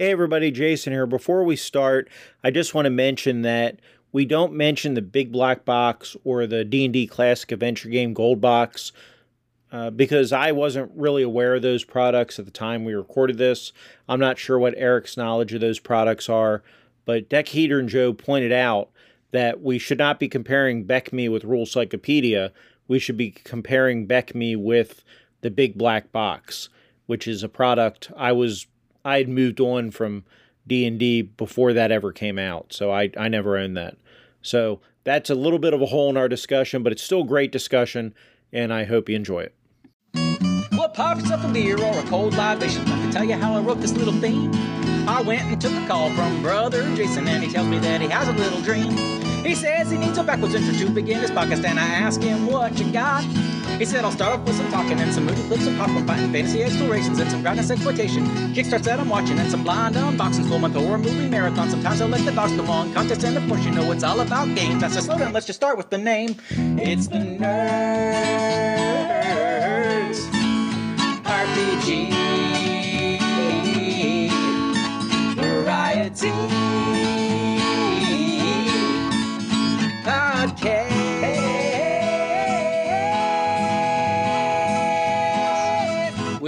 Hey everybody, Jason here. Before we start, I just want to mention that we don't mention the Big Black Box or the D&D Classic Adventure Game Gold Box uh, because I wasn't really aware of those products at the time we recorded this. I'm not sure what Eric's knowledge of those products are, but Deck Heater and Joe pointed out that we should not be comparing BECMI with Rule Cyclopedia. We should be comparing BECMI with the Big Black Box, which is a product I was I had moved on from D and D before that ever came out, so I I never owned that. So that's a little bit of a hole in our discussion, but it's still great discussion, and I hope you enjoy it. What pops up a beer or a cold libation? Let me tell you how I wrote this little theme. I went and took a call from brother Jason, and he tells me that he has a little dream. He says he needs a backwards intro to begin his podcast, and I ask him what you got. He said I'll start off with some talking and some moody clips of popcorn fighting, fantasy explorations, and some groundness exploitation. Kickstarts that I'm watching, and some blind unboxings, full month horror movie marathon. Sometimes I'll let the dogs come on, contest, and of course you know it's all about games. That's a slow down. Let's just start with the name. It's the Nerds RPG Variety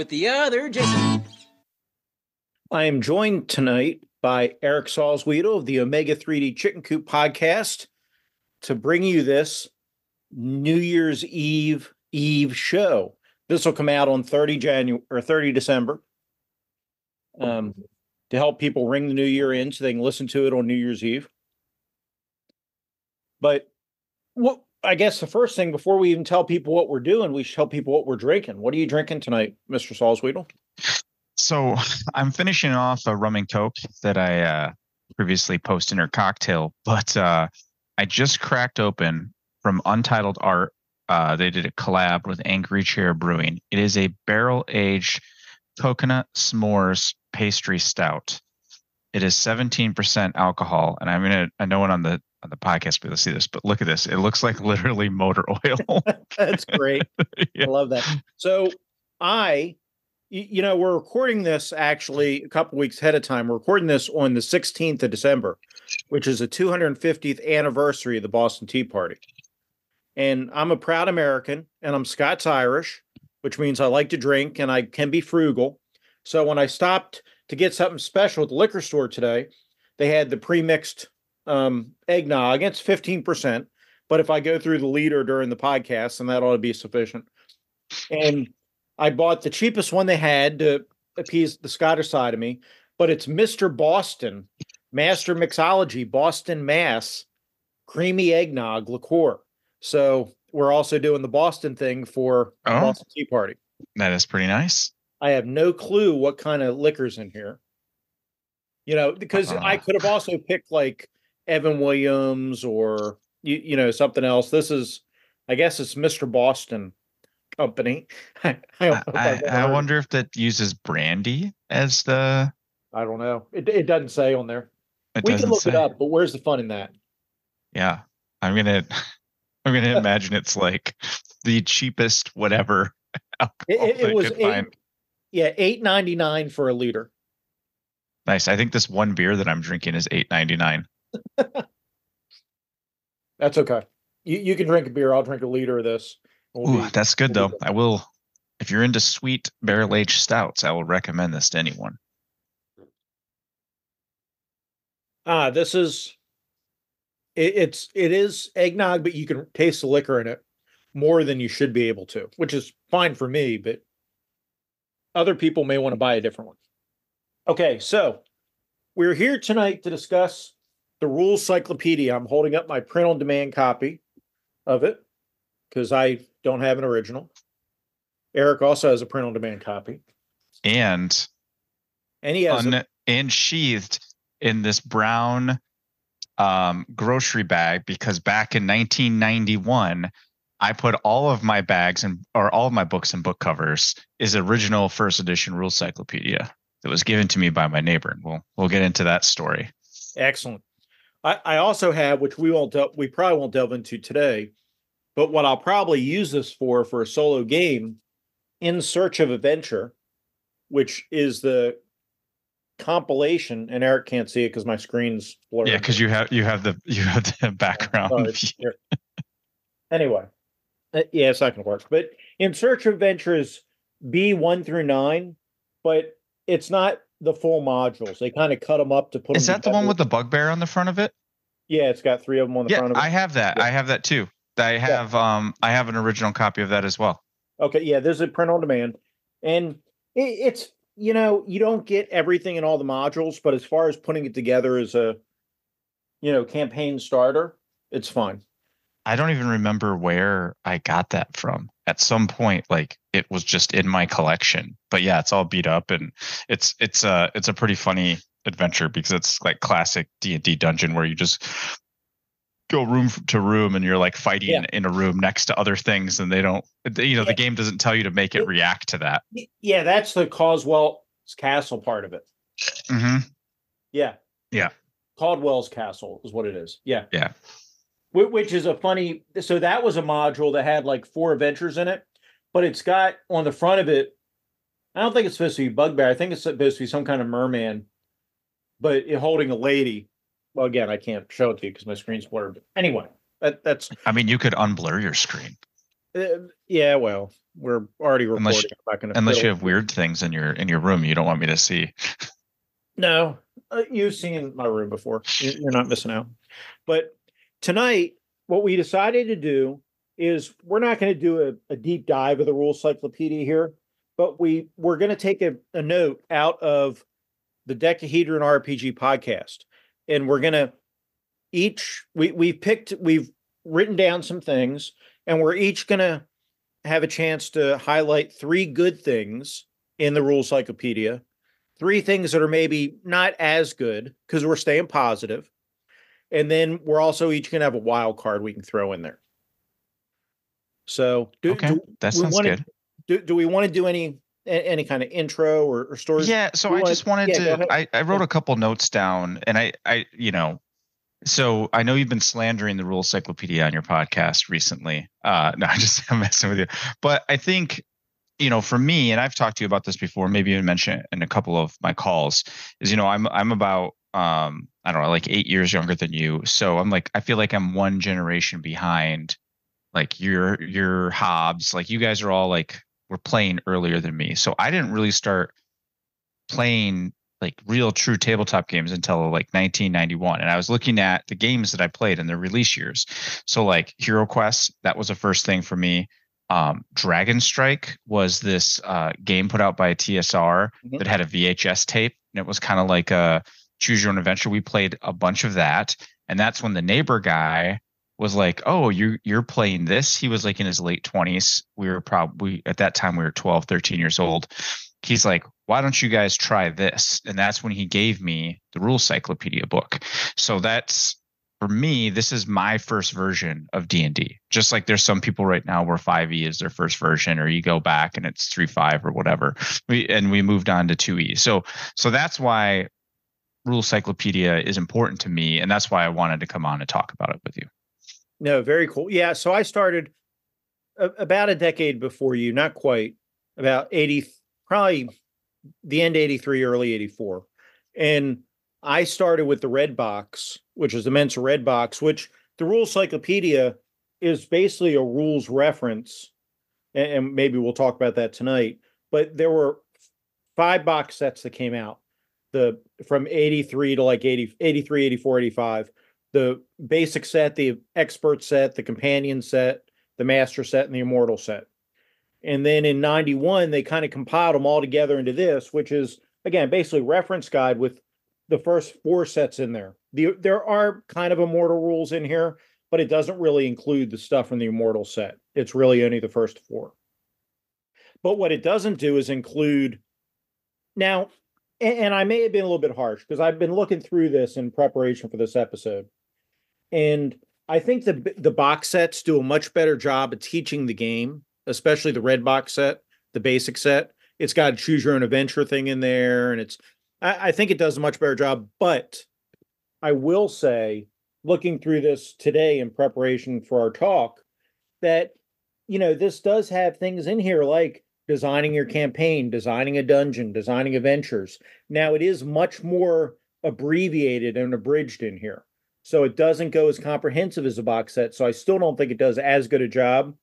with the other Jason. I am joined tonight by Eric Salzwedel of the Omega 3D Chicken Coop podcast to bring you this New Year's Eve Eve show. This will come out on 30 January or 30 December. Um, to help people ring the new year in so they can listen to it on New Year's Eve. But what I guess the first thing before we even tell people what we're doing, we should tell people what we're drinking. What are you drinking tonight, Mr. Salzwedel? So I'm finishing off a rum and coke that I uh, previously posted in her cocktail, but uh, I just cracked open from Untitled Art. Uh, they did a collab with Angry Chair Brewing. It is a barrel aged coconut s'mores pastry stout. It is 17% alcohol, and I'm gonna. I know one on the on the podcast people see this, but look at this. It looks like literally motor oil. That's great. Yeah. I love that. So I, you know, we're recording this actually a couple weeks ahead of time. We're recording this on the 16th of December, which is the 250th anniversary of the Boston Tea Party. And I'm a proud American and I'm Scots Irish, which means I like to drink and I can be frugal. So when I stopped to get something special at the liquor store today, they had the pre-mixed um, eggnog. It's 15%. But if I go through the leader during the podcast, then that ought to be sufficient. And I bought the cheapest one they had to appease the Scottish side of me, but it's Mr. Boston, Master Mixology, Boston Mass, creamy eggnog liqueur. So we're also doing the Boston thing for Oh. Boston Tea Party. that is pretty nice. I have no clue what kind of liquors in here. You know, because I Uh-uh. could have also picked like Evan Williams or you, you know something else. This is, I guess, it's Mr. Boston Company. I, I, don't know if I, I've ever I heard- wonder if that uses brandy as the. I don't know. It, it doesn't say on there. It we can look it up, but where's the fun in that? Yeah, I'm gonna. I'm gonna imagine it's like the cheapest whatever It, it, was eight, yeah, eight ninety nine for a liter. Nice. I think this one beer that I'm drinking is 8.99. That's okay. You you can drink a beer. I'll drink a liter of this. We'll Ooh, be- that's good we'll though. I will. If you're into sweet barrel aged stouts, I will recommend this to anyone. Ah, this is it, it's it is eggnog, but you can taste the liquor in it more than you should be able to, which is fine for me, but other people may want to buy a different one. Okay, so we're here tonight to discuss the rules cyclopedia. I'm holding up my print on demand copy of it because I don't have an original. Eric also has a print on demand copy, And and he has un- unsheathed in this brown um, grocery bag because back in 1991, I put all of my bags and or all of my books and book covers is original first edition rule cyclopedia that was given to me by my neighbor. And we'll we'll get into that story. Excellent. I, I also have, which we won't, del- we probably won't delve into today, but what I'll probably use this for for a solo game, In Search of Adventure, which is the compilation, and Eric can't see it because my screen's blurred. Yeah, because you have you have the you have the background. Anyway, uh, yeah, it's not going to work. But in Search of Adventures B one through nine, but it's not the full modules. They kind of cut them up to put. Is that the one with the bugbear on the front of it? Yeah, it's got three of them on the Yeah, front of it. I have that. Yeah. I have that too. I have um I have an original copy of that as well. Okay, yeah, there's a print on demand, and it, it's you know you don't get everything in all the modules, but as far as putting it together as a you know campaign starter, it's fine. I don't even remember where I got that from. At some point, like it was just in my collection. But yeah, it's all beat up, and it's it's a it's a pretty funny adventure because it's like classic D and D dungeon where you just go room to room and you're like fighting Yeah. in a room next to other things, and they don't. You know, Yeah. the game doesn't tell you to make it react to that. Yeah, that's the Coswell's Castle part of it. hmm Yeah. Yeah. Caldwell's Castle is what it is. Yeah. Yeah. Whi- Which is a funny. So that was a module that had like four adventures in it, but it's got on the front of it. I don't think it's supposed to be bugbear. I think it's supposed to be some kind of merman, but it holding a lady. Well, again, I can't show it to you because my screen's blurred. But anyway, that, that's I mean, you could unblur your screen uh, yeah. Well, we're already recording. Unless you- I'm not gonna unless you have weird things in your in your room you don't want me to see. No, uh, you've seen my room before. You're not missing out. But tonight, what we decided to do is we're not going to do a, a deep dive of the rule cyclopedia here, but we we're going to take a, a note out of the Decahedron RPG podcast, and we're going to each we we picked we've written down some things, and we're each going to have a chance to highlight three good things in the rule cyclopedia three things that are maybe not as good because we're staying positive. And then we're also each going to have a wild card we can throw in there. So, do, Okay, do, that we sounds wanna- good. do, do we want to do any any kind of intro or, or stories? Yeah, so I just wanted yeah, to. I, I wrote a couple notes down, and I, I, you know, so I know you've been slandering the Rule Cyclopedia on your podcast recently. Uh, no, I'm just I'm messing with you, but I think, you know, for me, and I've talked to you about this before, maybe even mentioned it in a couple of my calls, is you know, I'm I'm about um I don't know, like eight years younger than you, so I'm like I feel like I'm one generation behind, like your your Hobbs, like you guys are all like were playing earlier than me, so I didn't really start playing like real true tabletop games until like 1991 and i was looking at the games that i played in their release years. So like hero quest that was the first thing for me. Um, dragon strike was this uh, game put out by tsr Mhm. that had a vhs tape. And it was kind of like a choose your own adventure we played a bunch of that and that's when the neighbor guy was like oh you you're playing this he was like in his late 20s we were probably at that time we were 12 13 years old he's like, why don't you guys try this? And that's when he gave me the rule cyclopedia book. So that's for me, this is my first version of D&D. Just like there's some people right now where 5e is their first version or you go back and it's 3.5 or whatever. We and we moved on to 2e. So so that's why rule cyclopedia is important to me and that's why I wanted to come on and talk about it with you. No, very cool. Yeah. So I started a, about a decade before you, not quite, about 80, probably the end 83, early 84. And I started with the Red Box, which is the Mentzer Red Box, which the rule Cyclopedia is basically a rules reference. And, and maybe we'll talk about that tonight. But there were five box sets that came out the from 83 to like 80, 83, 84, 85 the basic set, the expert set, the companion set, the master set, and the immortal set. And then in 91, they kind of compiled them all together into this, which is again basically reference guide with the first four sets in there. The, there are kind of immortal rules in here, but it doesn't really include the stuff from the immortal set. It's really only the first four. But what it doesn't do is include now, and, and I may have been a little bit harsh because I've been looking through this in preparation for this episode. And I think the the box sets do a much better job of teaching the game, especially the red box set, the basic set. It's got a choose your own adventure thing in there, and it's I, I think it does a much better job. But I will say, looking through this today in preparation for our talk, that you know this does have things in here like designing your campaign, designing a dungeon, designing adventures. Now it is much more abbreviated and abridged in here. So it doesn't go as comprehensive as a box set. So I still don't think it does as good a job,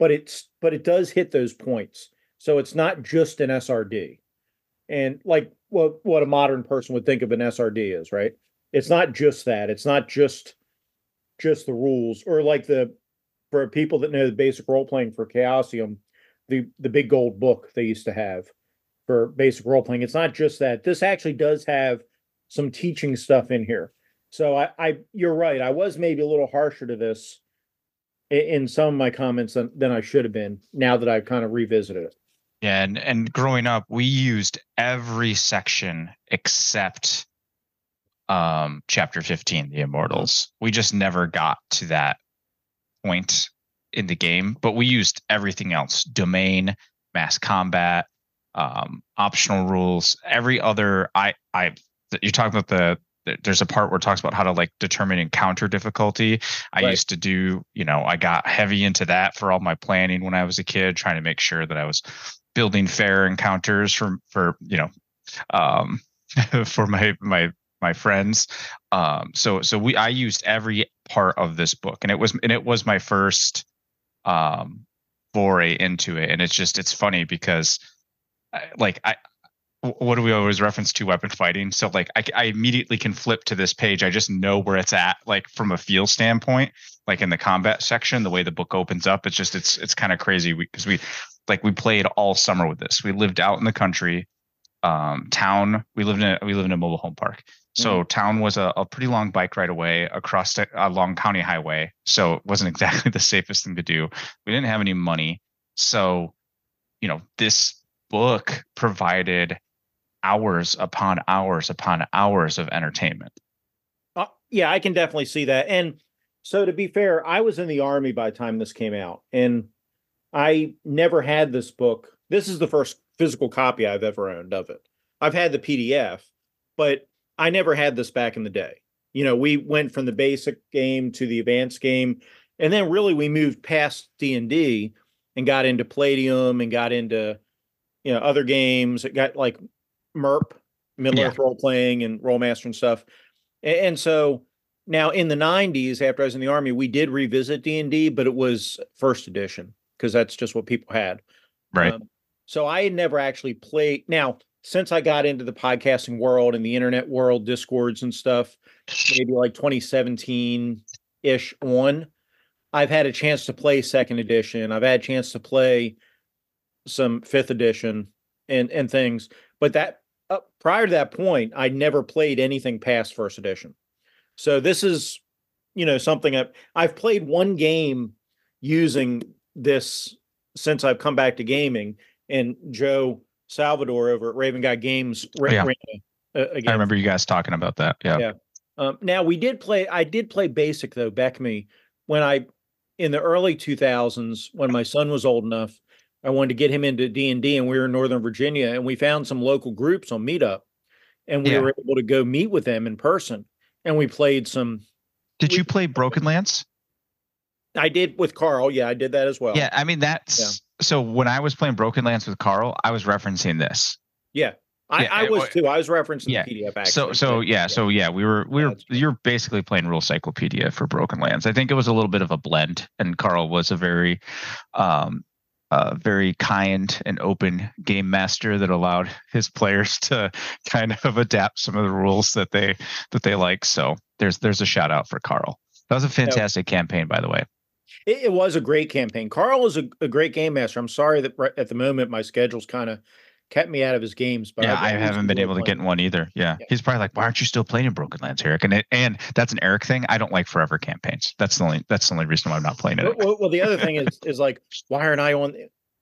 but it's but it does hit those points. So it's not just an SRD. And like what what a modern person would think of an SRD is, right? It's not just that. It's not just just the rules or like the for people that know the basic role playing for Chaosium, the the big gold book they used to have for basic role playing. It's not just that. This actually does have some teaching stuff in here. So I, I you're right. I was maybe a little harsher to this in, in some of my comments than, than I should have been. Now that I've kind of revisited it. Yeah, and and growing up, we used every section except um chapter 15 the immortals we just never got to that point in the game but we used everything else domain mass combat um optional rules every other i i you're talking about the there's a part where it talks about how to like determine encounter difficulty. I right. used to do, you know, I got heavy into that for all my planning when I was a kid, trying to make sure that I was building fair encounters for for you know um for my my my friends. Um, so so we I used every part of this book, and it was and it was my first um, foray into it. And it's just it's funny because like I what do we always reference to weapon fighting? So like I, I immediately can flip to this page. I just know where it's at like from a feel standpoint like in the combat section the way the book opens up. It's just it's it's kind of crazy. Because we, we like we played all summer with this. We lived out in the country um town. We lived in a, we lived in a mobile home park so mm-hmm. town was a, a, pretty long bike ride away across a long county highway. So it wasn't exactly the safest thing to do. We didn't have any money. So, you know, this book provided hours upon hours upon hours of entertainment. Uh, yeah, I can definitely see that. And so to be fair, I was in the army by the time this came out and I never had this book. This is the first physical copy I've ever owned of it. I've had the PDF, but I never had this back in the day. You know, we went from the basic game to the advanced game, and then really we moved past D and D and got into Palladium and got into you know other games. It got like MERP, Middle yeah. Earth role playing and Rolemaster and stuff. And, and, so now in the '90s, after I was in the army, we did revisit D and D, but it was first edition because that's just what people had. Right. Um, so I had never actually played. Now since I got into the podcasting world and the internet world, discords and stuff, maybe like 2017 ish on, I've had a chance to play second edition. I've had a chance to play some fifth edition and and things. But that uh, prior to that point, I never played anything past first edition. So this is, you know, something I've, I've played one game using this since I've come back to gaming. And Joe Salvador over at Raven Guy Games. Oh, yeah. uh, I remember you guys talking about that. Yeah. Yeah. Um, now we did play. I did play basic though. BECMI when I in the early 2000s when my son was old enough. I wanted to get him into D and D, and we were in Northern Virginia, and we found some local groups on Meetup, and we yeah. were able to go meet with them in person, and we played some. Did you play Broken Lands? I did with Carl. Yeah, I did that as well. Yeah, I mean that's so when I was playing Broken Lands with Carl, I was referencing this. Yeah. I, yeah, I was too. I was referencing yeah. the PDF. So, so yeah, yeah, so yeah, we were, we were, you're basically playing Rule Cyclopedia for Broken Lands. I think it was a little bit of a blend, and Carl was a very, um, uh, very kind and open game master that allowed his players to kind of adapt some of the rules that they that they like. So there's there's a shout out for Carl. That was a fantastic campaign, by the way. It, it was a great campaign. Carl is a, a, great game master. I'm sorry that right at the moment my schedule's kind of kept me out of his games. But yeah, I, haven't been able to get in one either. Yeah. yeah. he's probably like, "Why aren't you still playing in Broken Lands, Eric?" And it, and that's an Eric thing. I don't like forever campaigns. That's the only that's the only reason why I'm not playing it. Well, well the other thing is is like, why aren't I on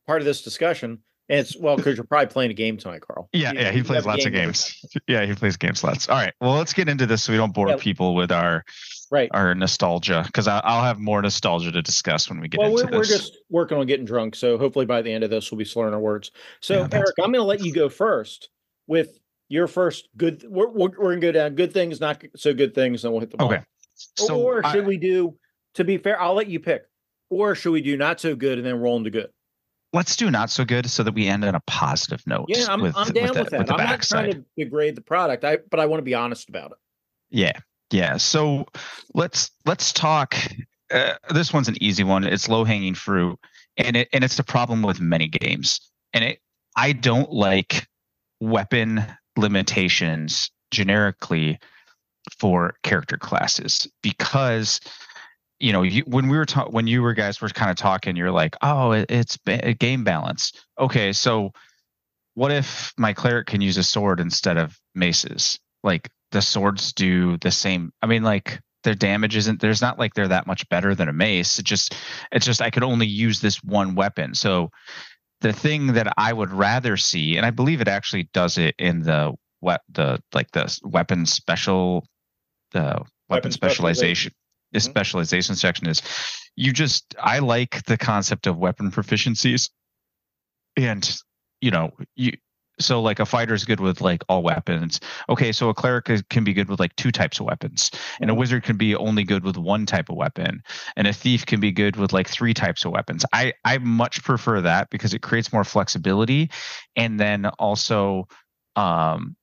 part of this discussion? And it's well because you're probably playing a game tonight, Carl. Yeah, you, yeah, he plays lots of games. yeah, he plays games lots. All right, well, let's get into this so we don't bore yeah. people with our right our nostalgia because I'll have more nostalgia to discuss when we get well, into we're, this. We're just working on getting drunk, so hopefully by the end of this we'll be slurring our words. So yeah, Eric, I'm going to let you go first with your first good. We're, we're, going to go down good things, not so good things, and we'll hit the ball. Okay. So or should I, we do? To be fair, I'll let you pick. Or should we do not so good and then roll into good? let's do not so good so that we end on a positive note. Yeah, I'm, with, I'm down with, the, that. the I'm not trying to degrade the product, I but I want to be honest about it. Yeah, yeah. So let's let's talk. Uh, this one's an easy one. It's low hanging fruit, and it and it's the problem with many games. And it, I don't like weapon limitations generically for character classes because you know you, when we were talking when you were guys were kind of talking you're like oh it, it's ba- game balance okay so what if my cleric can use a sword instead of maces like the swords do the same i mean like their damage isn't there's not like they're that much better than a mace it just it's just i could only use this one weapon. So the thing that i would rather see and i believe it actually does it in the what the like the weapon special the weapon, Weapon specialization. the Mhm. specialization section is you just i like the concept of weapon proficiencies. And you know you so like a fighter is good with like all weapons. Okay so a cleric can be good with like two types of weapons. And a Mhm. wizard can be only good with one type of weapon. And a thief can be good with like three types of weapons. I i much prefer that because it creates more flexibility and then also um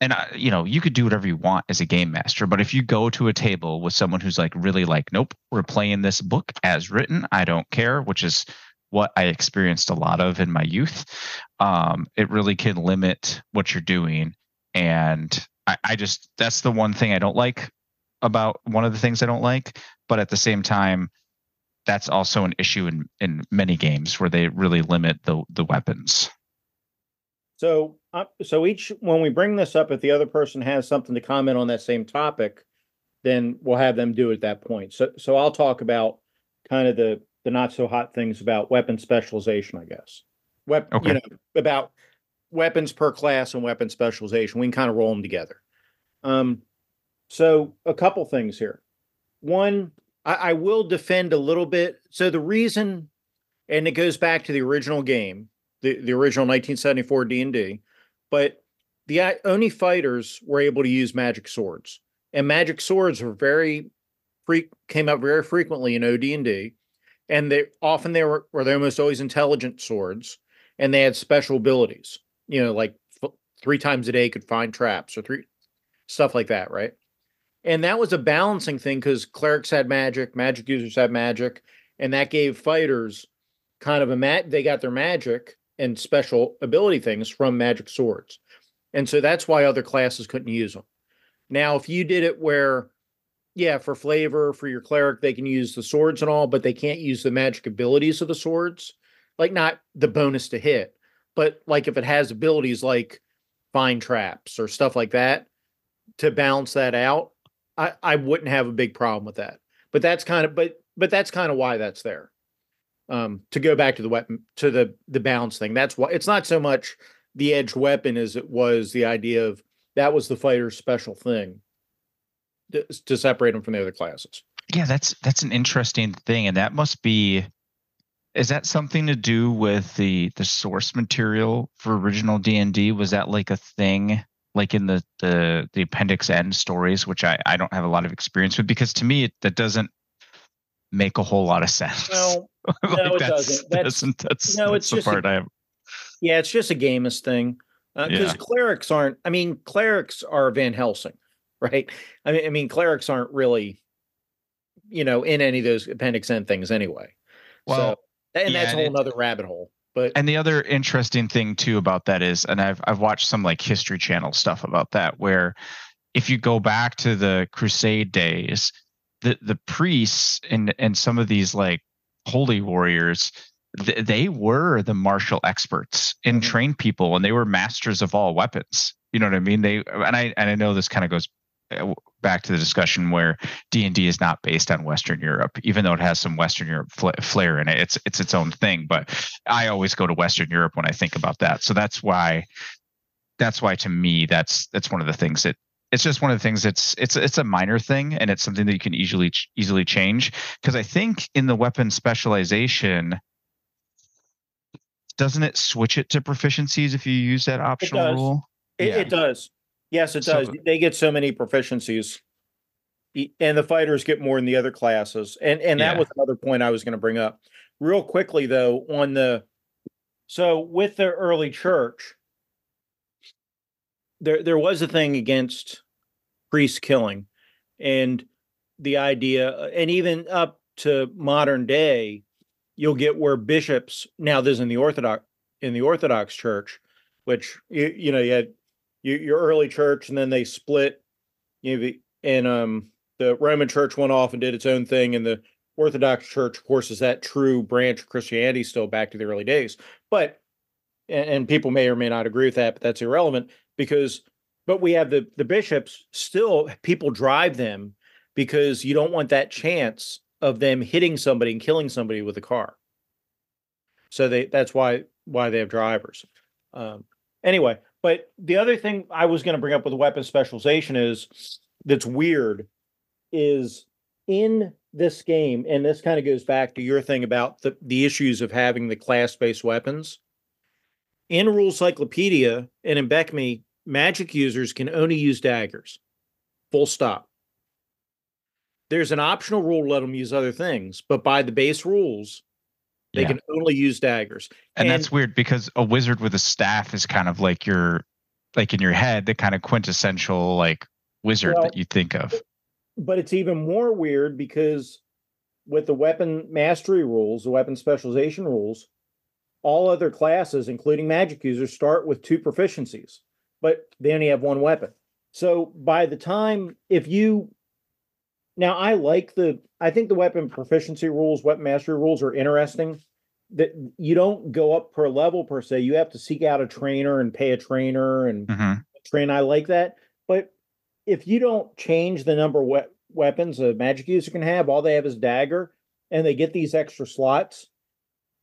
and I, you know you could do whatever you want as a game master but if you go to a table with someone who's like really like nope we're playing this book as written. I don't care which is what i experienced a lot of in my youth um it really can limit what you're doing and I, I just that's the one thing i don't like about one of the things i don't like but at the same time that's also an issue in in many games where they really limit the the weapons So, uh, so each when we bring this up, if the other person has something to comment on that same topic, then we'll have them do it at that point. So, so I'll talk about kind of the the not so hot things about weapon specialization, I guess. Wep- Okay. you know, about weapons per class and weapon specialization. We can kind of roll them together. Um, so a couple things here. One, I, I will defend a little bit. So the reason, and it goes back to the original game, the, the original 1974 D&D, but the uh, only fighters were able to use magic swords. And magic swords were very free came up very frequently in OD&D. And they often they were, were they almost always intelligent swords and they had special abilities. You know, like f- three times a day could find traps or three stuff like that, right? And that was a balancing thing because clerics had magic, magic users had magic, and that gave fighters kind of a mat. They got their magic and special ability things from magic swords, and so that's why other classes couldn't use them. Now, if you did it where, yeah, for flavor for your cleric, they can use the swords and all, but they can't use the magic abilities of the swords, like not the bonus to hit, but like if it has abilities like find traps or stuff like that to balance that out, I, I wouldn't have a big problem with that. But that's kind of but but that's kind of why that's there. Um, to go back to the weapon to the the balance thing. That's why it's not so much the edge weapon as it was the idea of that was the fighter's special thing to, to separate them from the other classes. Yeah, that's that's an interesting thing, and that must be. Is that something to do with the the source material for original D and D? Was that like a thing, like in the the the appendix N stories, which I I don't have a lot of experience with, because to me it, that doesn't make a whole lot of sense. No, Like, no, it that's, doesn't. That's- That's that's, no, that's it's the just a- part I have. yeah, it's just a gamist thing. Uh, because Yeah. clerics aren't. I mean, clerics are Van Helsing, right? I mean, I mean, clerics aren't really, you know, in any of those appendix N things anyway. Well, so, and yeah, that's a whole other rabbit hole. But And the other interesting thing too about that is, and I've I've watched some like History Channel stuff about that, where if you go back to the Crusade days, the the priests and and some of these like holy warriors, th- they were the martial experts and Mhm. trained people, and they were masters of all weapons. You know what I mean? They and I and I know this kind of goes Uh, back to the discussion where D and D is not based on Western Europe, even though it has some Western Europe fla flair in it. It's it's its own thing. But I always go to Western Europe when I think about that. So that's why that's why to me that's that's one of the things that it's just one of the things that's it's it's a minor thing and it's something that you can easily easily change because I think in the weapon specialization doesn't it switch it to proficiencies if you use that optional does. rule? it, Yeah. it does. Yes, it So- does. They get so many proficiencies, and the fighters get more than the other classes. And and that Yeah. was another point I was going to bring up real quickly though on the So with the early church, there there was a thing against priest killing, and the idea, and even up to modern day, you'll get where bishops now this is in the Orthodox in the Orthodox Church, which you you know you had your, your early church, and then they split. You know, and um, the Roman Church went off and did its own thing, and the Orthodox Church, of course, is that true branch of Christianity still back to the early days. But and, and people may or may not agree with that, but that's irrelevant because but we have the the bishops still people drive them because you don't want that chance of them hitting somebody and killing somebody with a car. So they that's why why they have drivers. Um, anyway, but the other thing I was going to bring up with weapon specialization is that's weird is in this game, and this kind of goes back to your thing about the, the issues of having the class based weapons. In Rule Cyclopedia and in BECMI, magic users can only use daggers. Full stop. There's an optional rule to let them use other things, but by the base rules, they yeah. can only use daggers. And, and, that's weird because a wizard with a staff is kind of like your like in your head, the kind of quintessential like wizard well, that you think of. But it's even more weird because with the weapon mastery rules, the weapon specialization rules, all other classes, including magic users, start with two proficiencies, but they only have one weapon. So by the time if you now I like the I think the weapon proficiency rules, weapon mastery rules are interesting. That you don't go up per level per se. You have to seek out a trainer and pay a trainer and mm-hmm. train. I like that. But if you don't change the number of we- weapons a magic user can have, all they have is dagger, and they get these extra slots.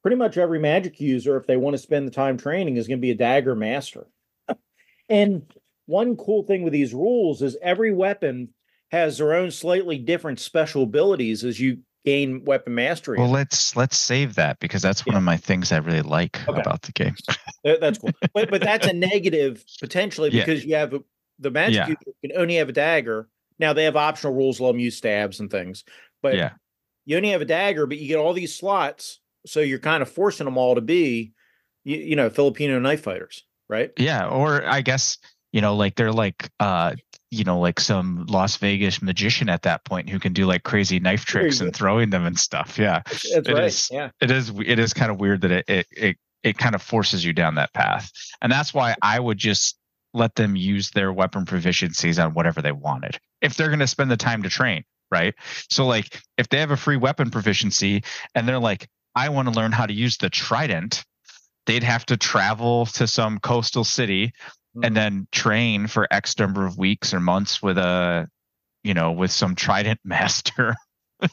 Pretty much every magic user, if they want to spend the time training, is going to be a dagger master. and one cool thing with these rules is every weapon has their own slightly different special abilities as you gain weapon mastery. Well, let's let's save that because that's one of my things I really like okay. about the game. that's cool, but but that's a negative potentially because yeah. you have a, the magic yeah. user can only have a dagger. Now they have optional rules, let them use stabs and things, but yeah, you only have a dagger, but you get all these slots, so you're kind of forcing them all to be, you, you know, Filipino knife fighters, right? Yeah, or I guess you know, like they're like uh you know, like some Las Vegas magician at that point who can do like crazy knife tricks and throwing them and stuff. Yeah. That's it right. Is, yeah. It is it is kind of weird that it, it it it kind of forces you down that path. And that's why I would just let them use their weapon proficiencies on whatever they wanted. If they're going to spend the time to train, right? So like if they have a free weapon proficiency and they're like I want to learn how to use the trident, they'd have to travel to some coastal city and mm-hmm. then train for X number of weeks or months with a, you know, with some Trident master.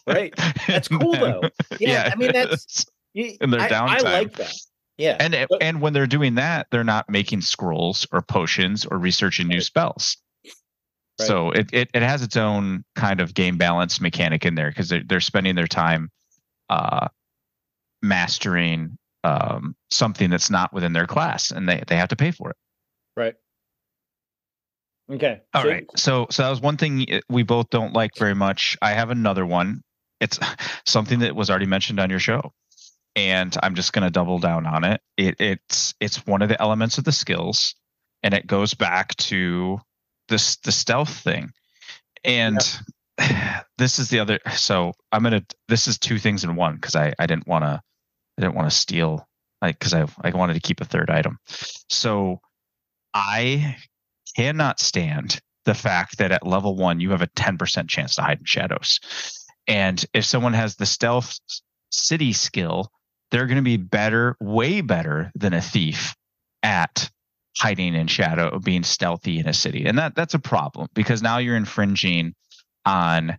right. That's cool then, though. Yeah, yeah, I mean that's in their downtime. I like that. Yeah. And but, and when they're doing that, they're not making scrolls or potions or researching new spells. Right. So it, it it has its own kind of game balance mechanic in there because they're they're spending their time uh mastering um something that's not within their class and they, they have to pay for it. Right. Okay. All so, right. So so that was one thing eh, we both don't like very much. I have another one. It's something that was already mentioned on your show. And I'm just going to double down on it. it. It's it's one of the elements of the skills and it goes back to this the stealth thing. And this is the other so I'm going to this is two things in one cuz I I didn't want to I didn't want to steal like cuz I I wanted to keep a third item. So I cannot stand the fact that at level one you have a 10% chance to hide in shadows. And if someone has the stealth city skill, they're going to be better, way better than a thief at hiding in shadow, being stealthy in a city. And that that's a problem because now you're infringing on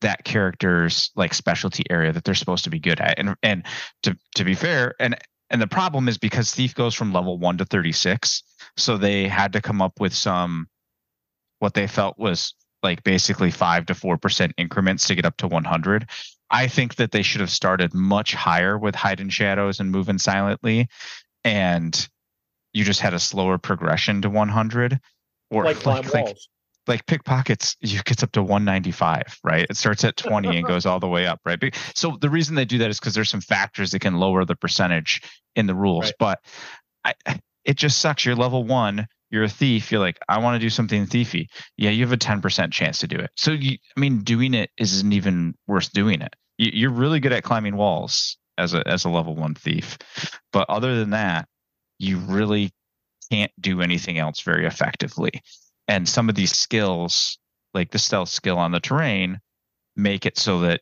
that character's like specialty area that they're supposed to be good at. And and to to be fair, and and the problem is because thief goes from level 1 to 36 so they had to come up with some what they felt was like basically 5 to 4% increments to get up to 100 i think that they should have started much higher with hide in shadows and moving silently and you just had a slower progression to 100 or like, like, like like pickpockets you gets up to 195 right? It starts at 20 and goes all the way up right? So the reason they do that is because there's some factors that can lower the percentage in the rules right. but I, it just sucks. You're level one you're a thief you're like i want to do something thiefy. Yeah you have a 10% chance to do it. So you i mean doing it isn't even worth doing it. You, you're really good at climbing walls as a as a level one thief. But other than that you really can't do anything else very effectively. And some of these skills like the stealth skill on the terrain make it so that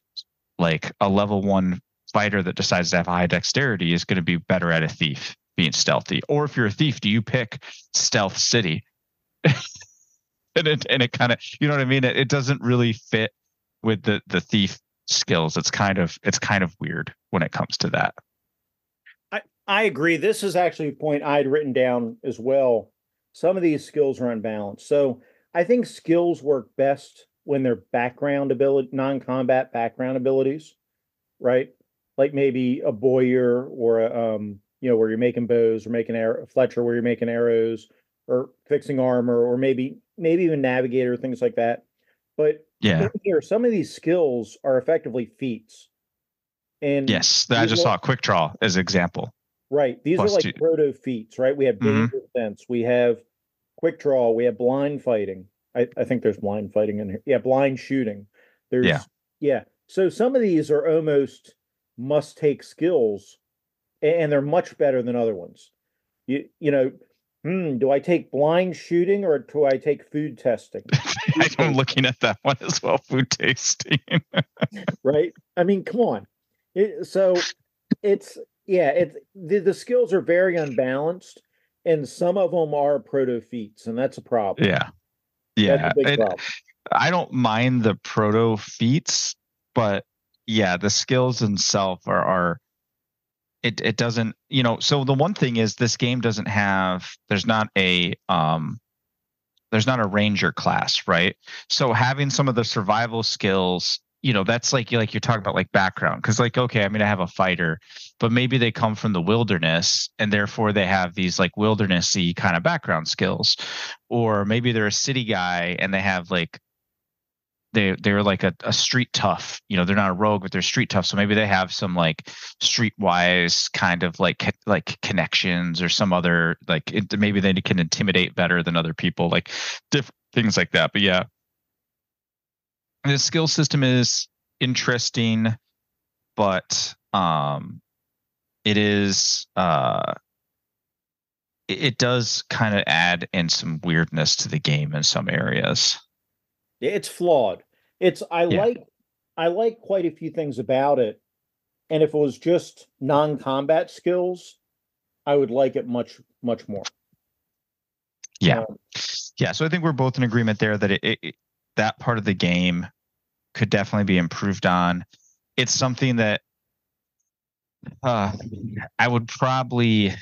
like a level one fighter that decides to have high dexterity is going to be better at a thief being stealthy or if you're a thief do you pick stealth city? And it and it kind of you know what i mean? It, it doesn't really fit with the the thief skills. It's kind of it's kind of weird when it comes to that. I i agree. This is actually a point i'd written down as well. Some of these skills are unbalanced. So I think skills work best when they're background ability, non-combat background abilities, right? Like maybe a bowyer or a, um, you know, where you're making bows or making arrow, Fletcher, where you're making arrows or fixing armor, or maybe maybe even navigator, things like that. But yeah, here some of these skills are effectively feats. And yes, I just saw a quick draw as an example. Right. These Plus are like two. proto feats, right? We have mm-hmm. danger mm-hmm. sense, we have quick draw, we have blind fighting. I, I think there's blind fighting in here. Yeah, blind shooting. There's yeah. yeah. So some of these are almost must take skills and they're much better than other ones. You you know, hmm, do I take blind shooting or do I take food testing? I'm looking at that one as well, food tasting. right? I mean, come on. It, so it's yeah, it's the, the skills are very unbalanced, and some of them are proto feats, and that's a problem. Yeah, yeah. It, problem. I don't mind the proto feats, but yeah, the skills themselves are are it it doesn't you know. So the one thing is this game doesn't have there's not a um there's not a ranger class, right? So having some of the survival skills you know that's like like you're talking about like background because like okay i mean i have a fighter but maybe they come from the wilderness and therefore they have these like wildernessy kind of background skills or maybe they're a city guy and they have like they they're like a, a street tough you know they're not a rogue but they're street tough so maybe they have some like streetwise kind of like like connections or some other like it, maybe they can intimidate better than other people like different things like that but yeah the skill system is interesting, but um, it is uh, it, it does kind of add in some weirdness to the game in some areas. It's flawed. It's I yeah. like I like quite a few things about it, and if it was just non-combat skills, I would like it much much more. Yeah, um, yeah. So I think we're both in agreement there that it, it that part of the game could definitely be improved on. It's something that uh, I would probably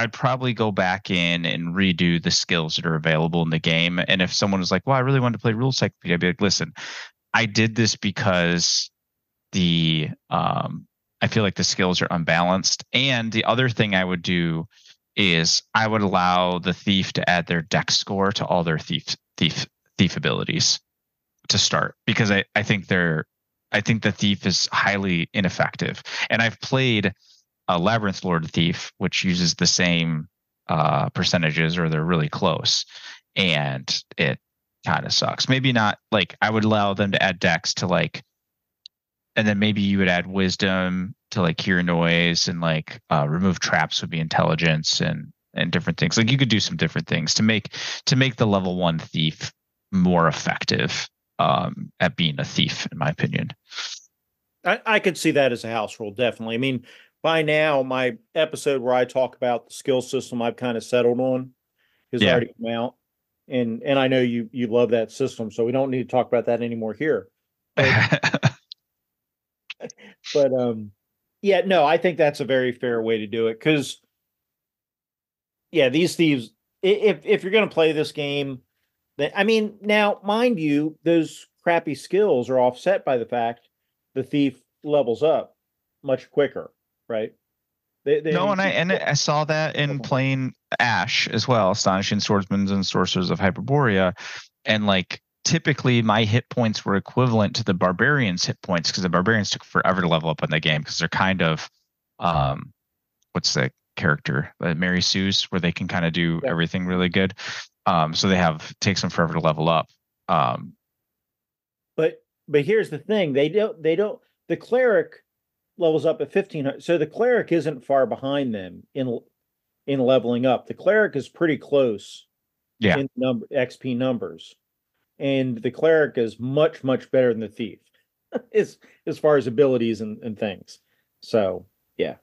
I'd probably go back in and redo the skills that are available in the game. And if someone was like, "Well, I really wanted to play Rule Cyclopedia," I'd be like, "Listen, I did this because the um, I feel like the skills are unbalanced." And the other thing I would do is I would allow the thief to add their deck score to all their thief thief thief abilities to start because I, I think they're I think the thief is highly ineffective. And I've played a Labyrinth Lord Thief, which uses the same uh, percentages or they're really close. And it kind of sucks. Maybe not like I would allow them to add dex to like and then maybe you would add wisdom to like hear noise and like uh, remove traps would be intelligence and and different things. Like you could do some different things to make to make the level one thief more effective um, at being a thief, in my opinion. I, I could see that as a house rule, definitely. I mean, by now, my episode where I talk about the skill system I've kind of settled on has yeah. already come out. And and I know you you love that system, so we don't need to talk about that anymore here. But, but um yeah, no, I think that's a very fair way to do it because yeah, these thieves if if you're gonna play this game, then I mean, now, mind you, those crappy skills are offset by the fact the thief levels up much quicker, right? They, they, no, and I and I saw that in playing Ash as well, Astonishing Swordsmen and Sorcerers of Hyperborea, and like typically my hit points were equivalent to the barbarians hit points because the barbarians took forever to level up in the game because they're kind of um what's the character? Uh, mary sue's where they can kind of do Yeah. everything really good. Um so they have takes them forever to level up. Um but but here's the thing they don't they don't the cleric levels up at 1500 so the cleric isn't far behind them in in leveling up. The cleric is pretty close Yeah. in number xp numbers. And the cleric is much much better than the thief as as far as abilities and, and things. So yeah.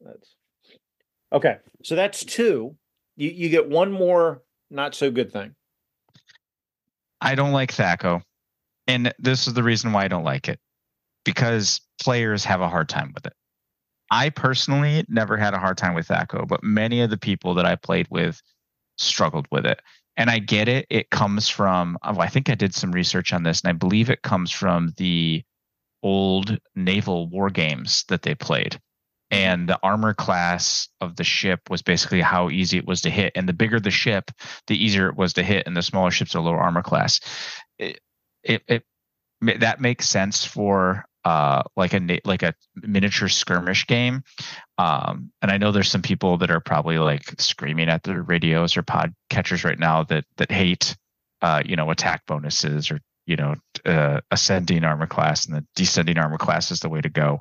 That's okay. So that's two. You you get one more not so good thing. I don't like Thaco. And this is the reason why I don't like it. Because players have a hard time with it. I personally never had a hard time with Thaco, but many of the people that I played with struggled with it. And I get it. It comes from, oh, I think I did some research on this, and I believe it comes from the old naval war games that they played. Mm-hmm. And the armor class of the ship was basically how easy it was to hit. And the bigger the ship, the easier it was to hit, and the smaller ships are lower armor class. It it, it that makes sense for uh like a like a miniature skirmish game. Um, and I know there's some people that are probably like screaming at their radios or pod catchers right now that that hate uh you know attack bonuses or you know uh, ascending armor class and the descending armor class is the way to go.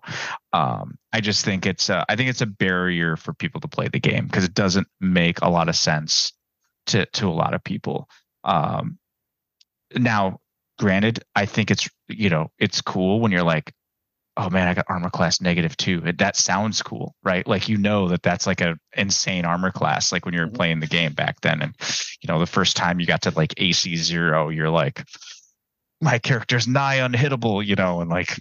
Um, I just think it's uh, I think it's a barrier for people to play the game because it doesn't make a lot of sense to to a lot of people. Um, now, granted, I think it's you know it's cool when you're like, oh man, I got armor class negative two. That sounds cool, right? Like you know that that's like a insane armor class. Like when you were Mhm. playing the game back then, and you know the first time you got to like AC zero, you're like, my character's nigh unhittable, you know, and like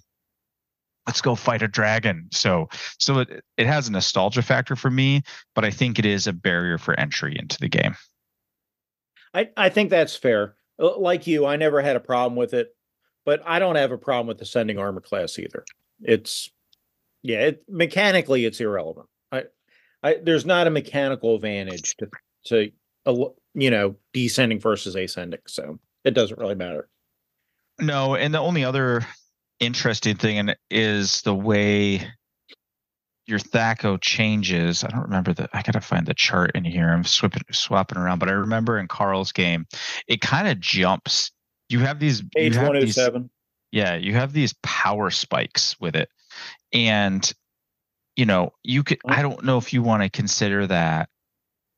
let's go fight a dragon. So so it it has a nostalgia factor for me, but I think it is a barrier for entry into the game. I, I think that's fair. Uh, Like you, I never had a problem with it, but I don't have a problem with ascending armor class either. It's yeah, it mechanically it's irrelevant. I, I there's not a mechanical advantage to to you know descending versus ascending, so it doesn't really matter. No, and the only other interesting thing is the way your Thaco changes. I don't remember the. I gotta find the chart in here. I'm swapping swapping around, but I remember in Carl's game, it kind of jumps. You have these. Page one oh seven. yeah you have these power spikes with it and you know you could i don't know if you want to consider that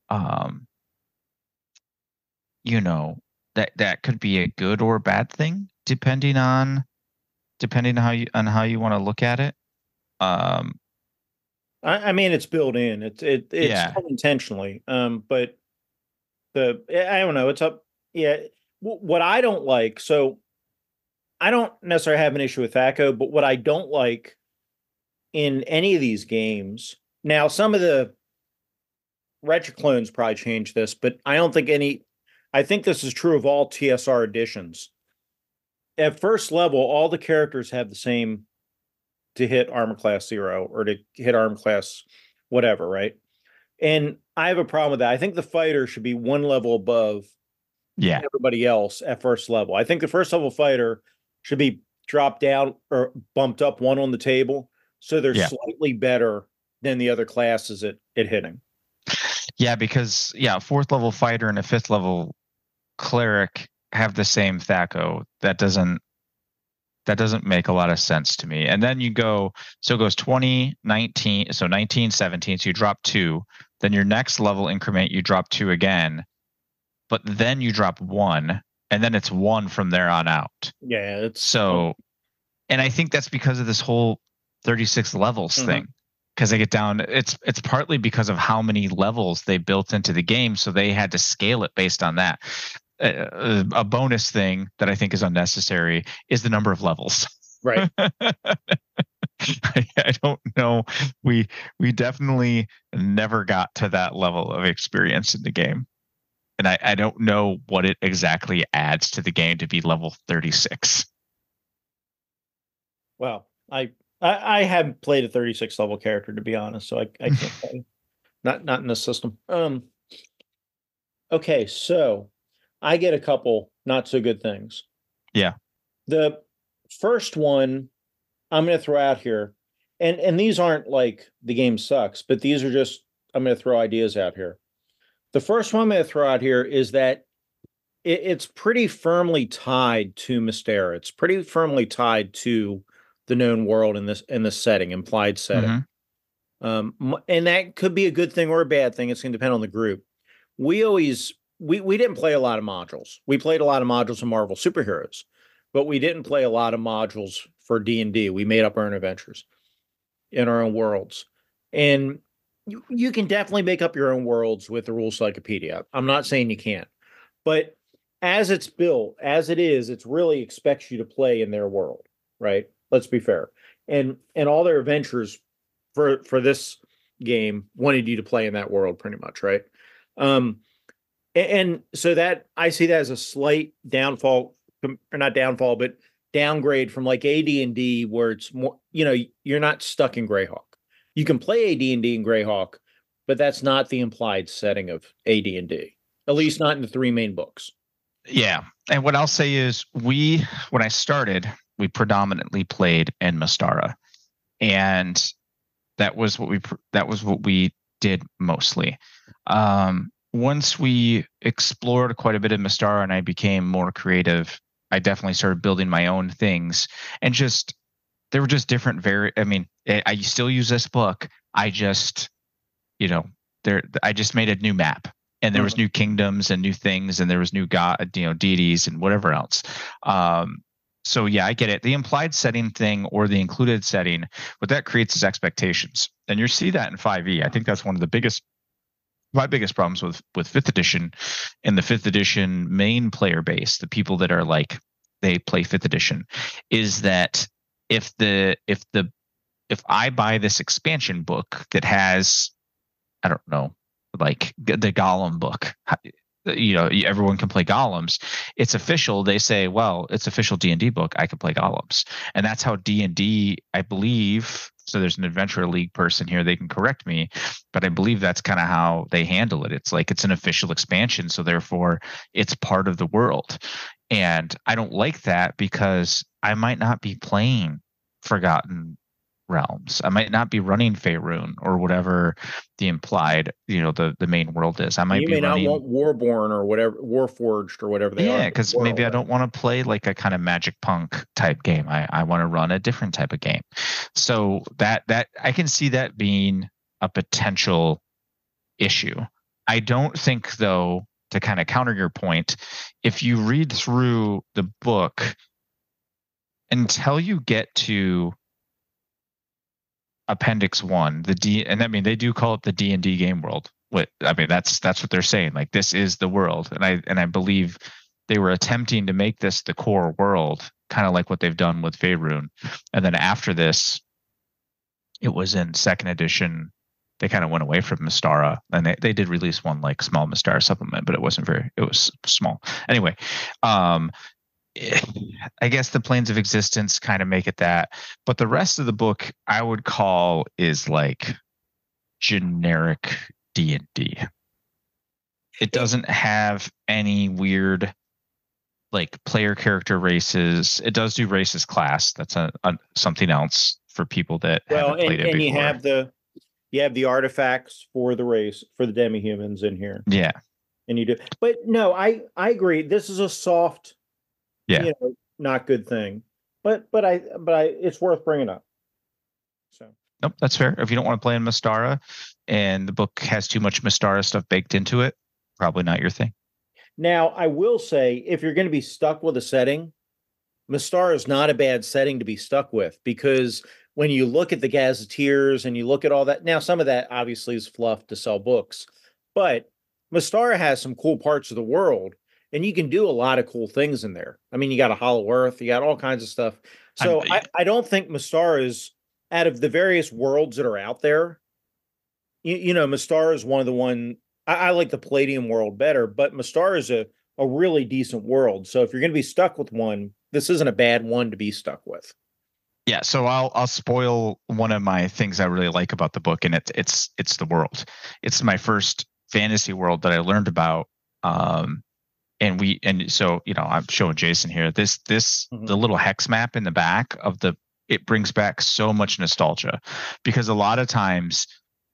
um you know that that could be a good or bad thing depending on depending on how you on how you want to look at it um I, I mean, it's built in. It's it it's Yeah. intentionally. Um, but the I don't know. It's up. Yeah. wh- What I don't like. So I don't necessarily have an issue with Thaco, but what I don't like in any of these games. Now, some of the retro clones probably changed this, but I don't think any. I think this is true of all TSR editions. At first level, all the characters have the same to hit armor class zero or to hit armor class whatever, right? And I have a problem with that. I think the fighter should be one level above yeah everybody else at first level. I think the first level fighter should be dropped down or bumped up one on the table so they're Yeah. slightly better than the other classes at, at hitting. yeah because yeah fourth level fighter and a fifth level cleric have the same thaco that doesn't that doesn't make a lot of sense to me. And then you go so it goes 20 19 so 19 17 so you drop two. Then your next level increment you drop two again but then you drop one and then it's one from there on out. Yeah, it's so and i think that's because of this whole 36 levels Mhm. thing because they get down it's it's partly because of how many levels they built into the game so they had to scale it based on that a bonus thing that i think is unnecessary is the number of levels right. I, I don't know we we definitely never got to that level of experience in the game and I, I don't know what it exactly adds to the game to be level 36 Well, I I, I haven't played a 36 level character to be honest, so I, I can't. Not not in the system. Um okay, so I get a couple not so good things. Yeah. The first one I'm gonna throw out here, and and these aren't like the game sucks, but these are just I'm gonna throw ideas out here. The first one I'm gonna throw out here is that it, it's pretty firmly tied to Mystara. It's pretty firmly tied to the known world in this in this setting, implied setting. Mhm. Um, and that could be a good thing or a bad thing. It's going to depend on the group. We always we we didn't play a lot of modules. We played a lot of modules in Marvel superheroes, but we didn't play a lot of modules for D and D. We made up our own adventures in our own worlds, and you, you can definitely make up your own worlds with the rules encyclopedia. I'm not saying you can't, but as it's built, as it is, it's really expects you to play in their world, right? Let's be fair. And and all their adventures for for this game wanted you to play in that world pretty much, right? Um and, so that I see that as a slight downfall or not downfall, but downgrade from like AD&D where it's more, you know, you're not stuck in Greyhawk. You can play AD&D in Greyhawk, but that's not the implied setting of AD&D. At least not in the three main books. Yeah. And what I'll say is we when I started, we predominantly played in Mystara. And that was what we that was what we did mostly. Um once we explored quite a bit of Mystara and I became more creative, I definitely started building my own things and just there were just different very I mean, I, I still use this book. I just you know, there I just made a new map and there was new kingdoms and new things and there was new god you know deities and whatever else. Um so yeah i get it. The implied setting thing or the included setting what that creates is expectations. And you see that in 5e i think that's one of the biggest my biggest problems with with fifth edition and the fifth edition main player base the people that are like they play fifth edition is that if the if the if i buy this expansion book that has i don't know like the Golem book. How- You know, everyone can play Golems. It's official. They say, well, it's official D and D book. I can play Golems, and that's how D and D, I believe. So there's an Adventure League person here. They can correct me, but I believe that's kind of how they handle it. It's like it's an official expansion, so therefore it's part of the world. And I don't like that because I might not be playing Forgotten Realms. I might not be running Faerun or whatever the implied, you know, the the main world is. I might you be may running. not want Warborn or whatever, Warforged or whatever they are. yeah, because maybe I don't want to play like a kind of magic punk type game. I, I want to run a different type of game. So that that I can see that being a potential issue. I don't think though, to kind of counter your point, if you read through the book until you get to appendix one the d and i mean they do call it the d&d game world. What i mean that's that's what they're saying like this is the world. And i and i believe they were attempting to make this the core world kind of like what they've done with Faerun. and then after this it was in second edition. They kind of went away from Mystara and they, they did release one like small Mystara supplement but it wasn't very it was small. Anyway um Eh, I guess the planes of existence kind of make it that, but the rest of the book I would call is like generic D and D. It doesn't have any weird like player character races. It does do races class. That's a, a something else for people that Well, haven't and, and you have the you have the artifacts for the race for the demi-humans in here, yeah, and you do. But no, I I agree. This is a soft, Yeah. you know, not good thing. But but I but I it's worth bringing up. So nope, that's fair. If you don't want to play in Mystara, and the book has too much Mystara stuff baked into it, probably not your thing. now I will say, if you're going to be stuck with a setting, Mastar is not a bad setting to be stuck with because when you look at the gazetteers and you look at all that, now some of that obviously is fluff to sell books, but Mystara has some cool parts of the world and you can do a lot of cool things in there. I mean, you got a Hollow Earth, you got all kinds of stuff. So I, I don't think Mystara is out of the various worlds that are out there. You, you know, Mystara is one of the one I, I like the Palladium world better, but Mystara is a, a really decent world. So if you're going to be stuck with one, this isn't a bad one to be stuck with. Yeah, so I'll I'll spoil one of my things I really like about the book, and it's it's it's the world. It's my first fantasy world that I learned about. Um, and we and so you know I'm showing Jason here. This this Mhm. the little hex map in the back of the it brings back so much nostalgia because a lot of times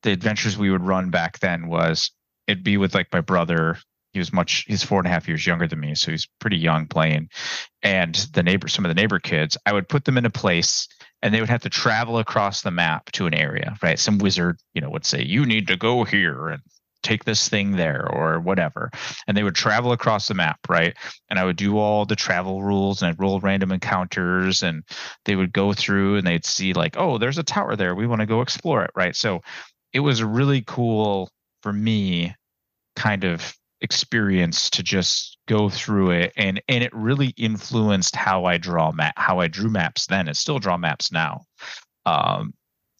the adventures we would run back then was it'd be with like my brother. He was much he's four and a half years younger than me, so he's pretty young playing. And the neighbor, some of the neighbor kids, I would put them in a place and they would have to travel across the map to an area, right? Some wizard, you know, would say, You need to go here and take this thing there or whatever. And they would travel across the map, right? And I would do all the travel rules and I'd roll random encounters and they would go through and they'd see, like, oh, there's a tower there. We want to go explore it, right? So it was a really cool for me kind of experience to just go through it and and it really influenced how I draw map how I drew maps then and still draw maps now. Um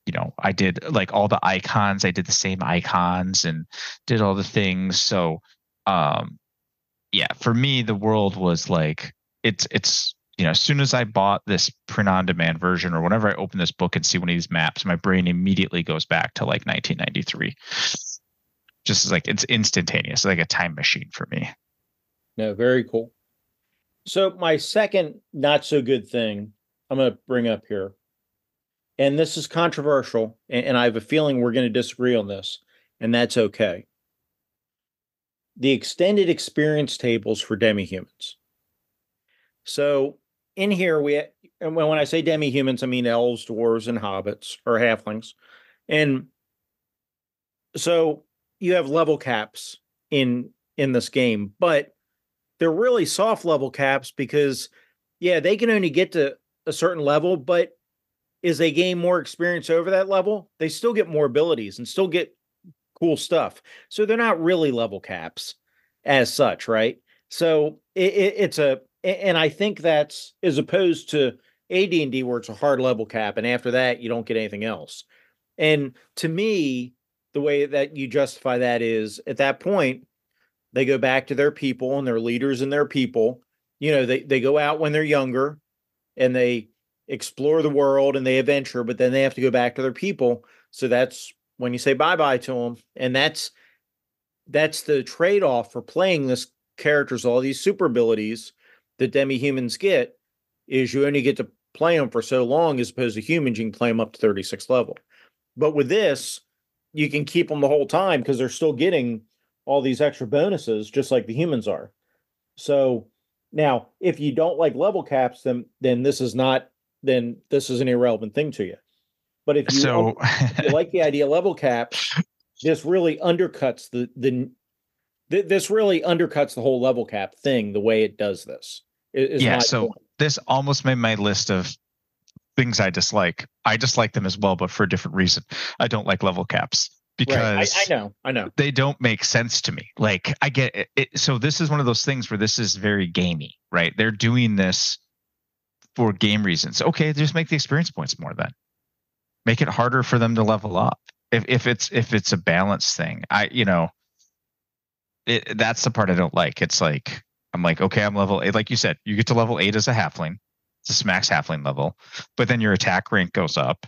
you know, I did like all the icons, I did the same icons and did all the things. So um yeah, for me the world was like it's it's you know, as soon as I bought this print on demand version or whenever I open this book and see one of these maps, my brain immediately goes back to like 1993 just like it's instantaneous, like a time machine for me. No, very cool. So my second not so good thing I'm going to bring up here, and this is controversial, and, and I have a feeling we're going to disagree on this, and that's okay. The extended experience tables for demi-humans. So in here we and when I say demi-humans, I mean elves, dwarves, and hobbits or halflings, and so you have level caps in in this game, but they're really soft level caps because yeah, they can only get to a certain level, but as they gain more experience over that level, they still get more abilities and still get cool stuff. So they're not really level caps as such, right? So it, it, it's a- and I think that's as opposed to AD&D where it's a hard level cap, and after that you don't get anything else. And to me, the way that you justify that is at that point they go back to their people and their leaders and their people you know they, they go out when they're younger and they explore the world and they adventure but then they have to go back to their people so that's when you say bye-bye to them and that's that's the trade-off for playing this characters all these super abilities that demi-humans get is you only get to play them for so long as opposed to humans you can play them up to 36 level but with this you can keep them the whole time because they're still getting all these extra bonuses just like the humans are. So now if you don't like level caps, then then this is not then this is an irrelevant thing to you. But if you, So if you like the idea of level caps, this really undercuts the the th- this really undercuts the whole level cap thing the way it does this. is yeah, so point. this almost made my list of things I dislike. I dislike them as well, but for a different reason. I don't like level caps because right. I, I know, I know. they don't make sense to me. Like I get it, it. So this is one of those things where this is very gamey, right? They're doing this for game reasons. Okay, just make the experience points more then. Make it harder for them to level up. If if it's if it's a balance thing, I you know, it that's the part I don't like. It's like I'm like, okay, I'm level eight. Like you said, you get to level eight as a halfling. It's a max halfling level, but then your attack rank goes up.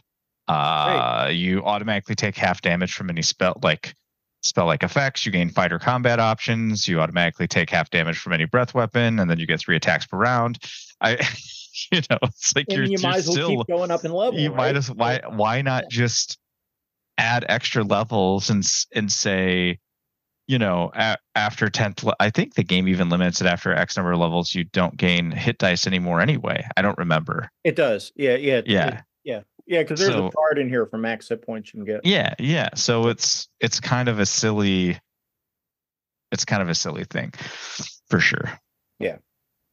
Uh, you automatically take half damage from any spell like spell like effects. You gain fighter combat options. You automatically take half damage from any breath weapon, and then you get three attacks per round. I, you know, it's like And you're, you you're as well still keep going up in level. you right? might as why why not just add extra levels and and say you know a, after 10th le- i think the game even limits it after x number of levels you don't gain hit dice anymore anyway i don't remember It does. Yeah, yeah. it- Yeah. it- yeah. Yeah, because there's So- a card in here for max hit points you can get. yeah yeah so it's it's kind of a silly it's kind of a silly thing for sure Yeah.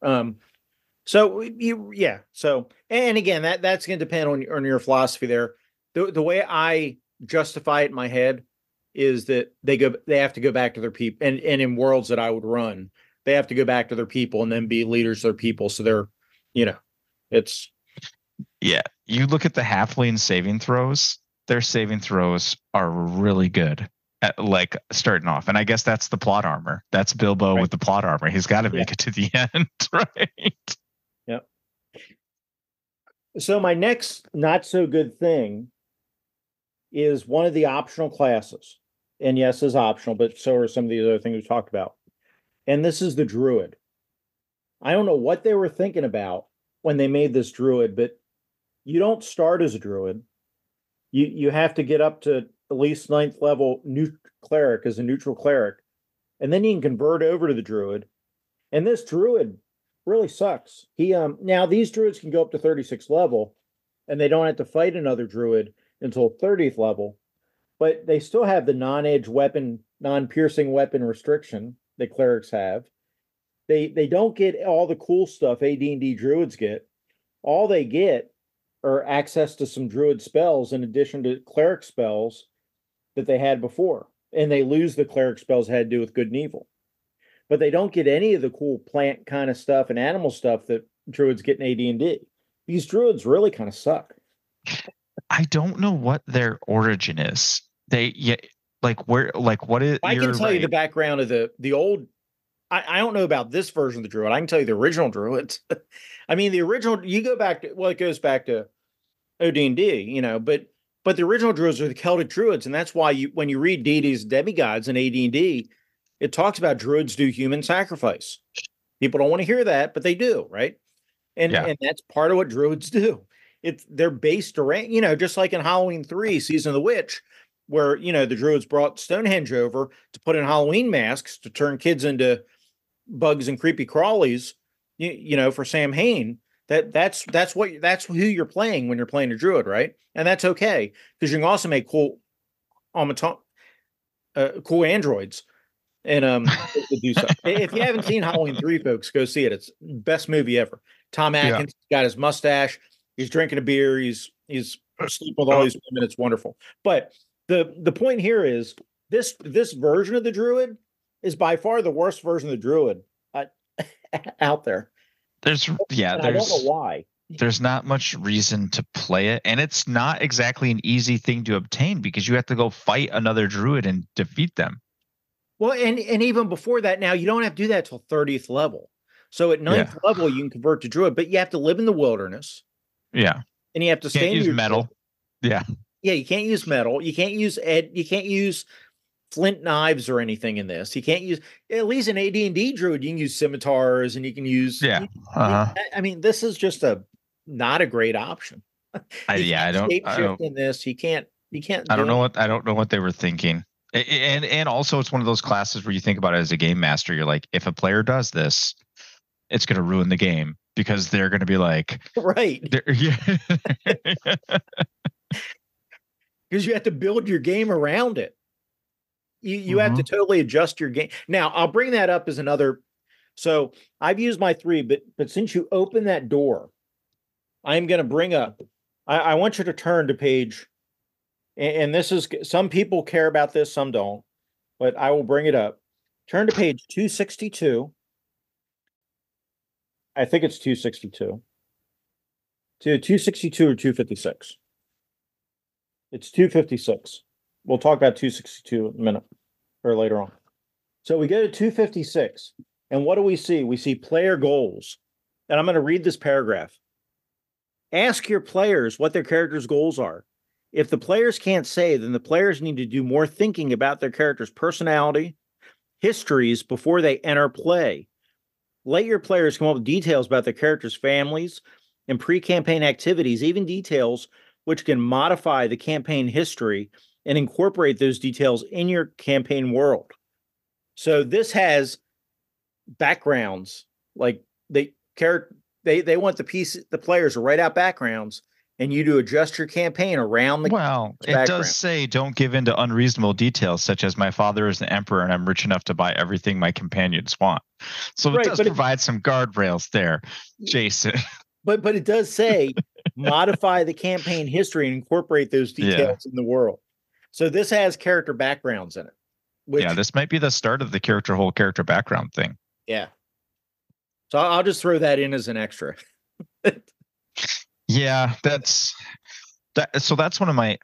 Um, so you, yeah. So, and again, that that's going to depend on your- on your philosophy there. The the way I justify it in my head is that they go they have to go back to their people, and and in worlds that I would run, they have to go back to their people and then be leaders of their people. So they're, you know, it's yeah you look at the halfling saving throws their saving throws are really good at like starting off and i guess that's the plot armor that's bilbo Right. with the plot armor he's got to Yeah. make it to the end right So my next not so good thing is one of the optional classes. And yes, is optional, but so are some of the other things we talked about. And this is the druid. I don't know what they were thinking about when they made this druid, but you don't start as a druid. You you have to get up to at least ninth level new cleric as a neutral cleric, and then you can convert over to the druid. And this druid really sucks. He um now these druids can go up to 36 level, and they don't have to fight another druid until 30th level, but they still have the non-edge weapon, non-piercing weapon restriction that clerics have. They they don't get all the cool stuff AD&D druids get. All they get are access to some druid spells in addition to cleric spells that they had before. And they lose the cleric spells had to do with good and evil. But they don't get any of the cool plant kind of stuff and animal stuff that druids get in AD&D. These druids really kind of suck. I don't know what their origin is. They yeah, like where like what is I can tell you the background of the the old. I, I don't know about this version of the druid. I can tell you the original druids. I mean, the original. You go back to well, it goes back to OD&D, you know, but but the original druids are the Celtic druids, and that's why you when you read deities, demigods in AD&D, it talks about druids do human sacrifice. People don't want to hear that, but they do, right? And Yeah. and that's part of what druids do. It's they're based around, you know, just like in Halloween three, season of the witch, where you know the druids brought Stonehenge over to put in Halloween masks to turn kids into bugs and creepy crawlies, you, you know, for Samhain. That that's that's what that's who you're playing when you're playing a druid, right? And that's okay because you can also make cool automaton, uh, cool androids and um to do so. if you haven't seen Halloween three, folks, go see it. It's best movie ever. Tom Yeah. Atkins got his mustache. He's drinking a beer. He's he's sleeping with all these women. It's wonderful. But the the point here is this this version of the druid is by far the worst version of the druid uh, out there. There's yeah, And I don't there's know why. there's not much reason to play it and it's not exactly an easy thing to obtain because you have to go fight another druid and defeat them. Well, and and even before that, now you don't have to do that till 30th level. So at ninth level, you can convert to druid, but you have to live in the wilderness Yeah. and you have to stay in use metal. Yeah. Yeah, you can't use metal. You can't use ed. You can't use flint knives or anything in this. You can't use at least an AD and D druid. You can use scimitars and you can use. Yeah. Uh-huh. I- mean, this is just a not a great option. I, yeah, I don't I don't in this. He can't. He can't. I do don't know it. what I don't know what they were thinking. And and also it's one of those classes where you think about it as a game master. You're like, if a player does this, it's going to ruin the game because they're going to be like, right yeah, because you have to build your game around it. You you have to Mm-hmm. totally adjust your game. Now I'll bring that up as another. So I've used my three, but but since you open that door, I'm going to bring up. I, I want you to turn to page, and, this is some people care about this, some don't, but I will bring it up. Turn to page 262. I think it's 262. To 262 or 256. It's 256. We'll talk about 262 in a minute or later on. So we go to 256. And what do we see? We see player goals. And I'm going to read this paragraph. Ask your players what their character's goals are. If the players can't say, then the players need to do more thinking about their character's personality, histories before they enter play. Let your players come up with details about their characters' families and pre campaign activities, even details which can modify the campaign history and incorporate those details in your campaign world. So this has backgrounds like they care they they want the piece the players to write out backgrounds and you to adjust your campaign around the well, it background. does say don't give in to unreasonable details such as my father is an emperor and I'm rich enough to buy everything my companions want. So Right, it does but it- provide some guardrails there, Jason. but but it does say modify the campaign history and incorporate those Yeah. details in the world. So this has character backgrounds in it. Which, yeah, this might be the start of the character whole character background thing. yeah. So I'll just throw that in as an extra. Yeah, that's that. So that's one of my.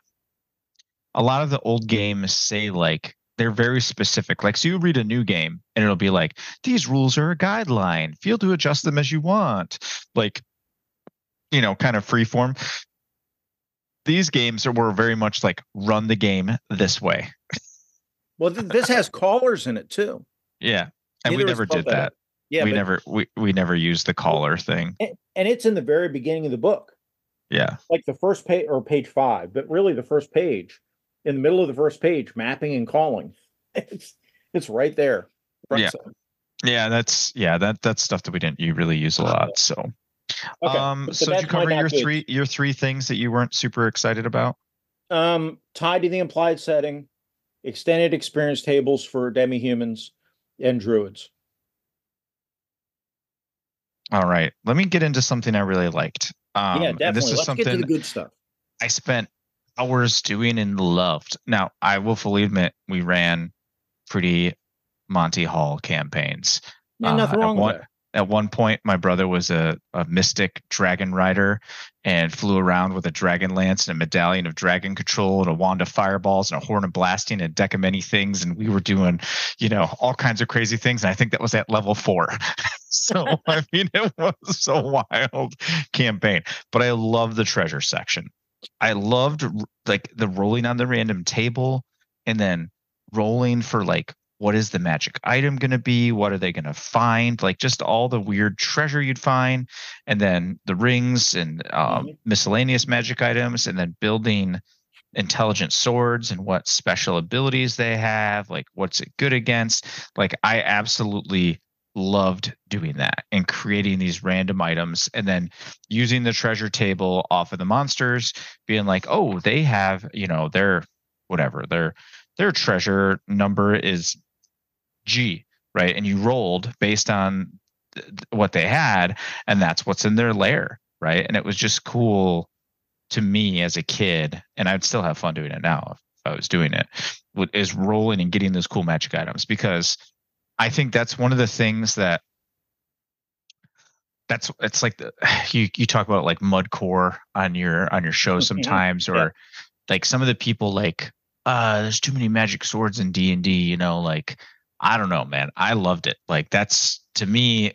A lot of the old games say like they're very specific. Like, so you read a new game and it'll be like these rules are a guideline. Feel to adjust them as you want. Like, you know, kind of free form. These games are, were very much like run the game this way. Well, th- this has callers in it too. Yeah. And we Neither is never did Beta. that. Yeah, we but- never we, we never used the caller thing. and, and it's in the very beginning of the book, Yeah. like the first page or page five, but really the first page, in the middle of the first page, mapping and calling. It's it's right there. Yeah. center. Yeah, that's yeah, that that's stuff that we didn't you really use a lot. So Okay, um but so did you cover your three your three things that you weren't super excited about? Um, tied to the implied setting, extended experience tables for demi-humans and druids. All right. Let me get into something I really liked. Um yeah, definitely. this is Let's something get to the good stuff. I spent hours doing and loved. Now, I will fully admit we ran pretty Monty Hall campaigns. Yeah, nothing Uh, wrong with one- that. At one point, my brother was a, a mystic dragon rider and flew around with a dragon lance and a medallion of dragon control and a wand of fireballs and a horn of blasting and a deck of many things. And we were doing, you know, all kinds of crazy things. And I think that was at level four. so, I mean, it was a wild campaign, but I love the treasure section. I loved like the rolling on the random table and then rolling for like what is the magic item going to be? What are they going to find? Like just all the weird treasure you'd find, and then the rings and um, Mhm. miscellaneous magic items, and then building intelligent swords and what special abilities they have, like what's it good against. Like I absolutely loved doing that and creating these random items and then using the treasure table off of the monsters being like oh they have you know their whatever their their treasure number is G, right? And you rolled based on what they had, and that's what's in their lair, right? And it was just cool to me as a kid, and I'd still have fun doing it now if I was doing it, is rolling and getting those cool magic items because I think that's one of the things that that's it's like the you you talk about like mud core on your on your show Mhm. sometimes or like some of the people like uh there's too many magic swords in D&D you know like I don't know man. I loved it. Like that's to me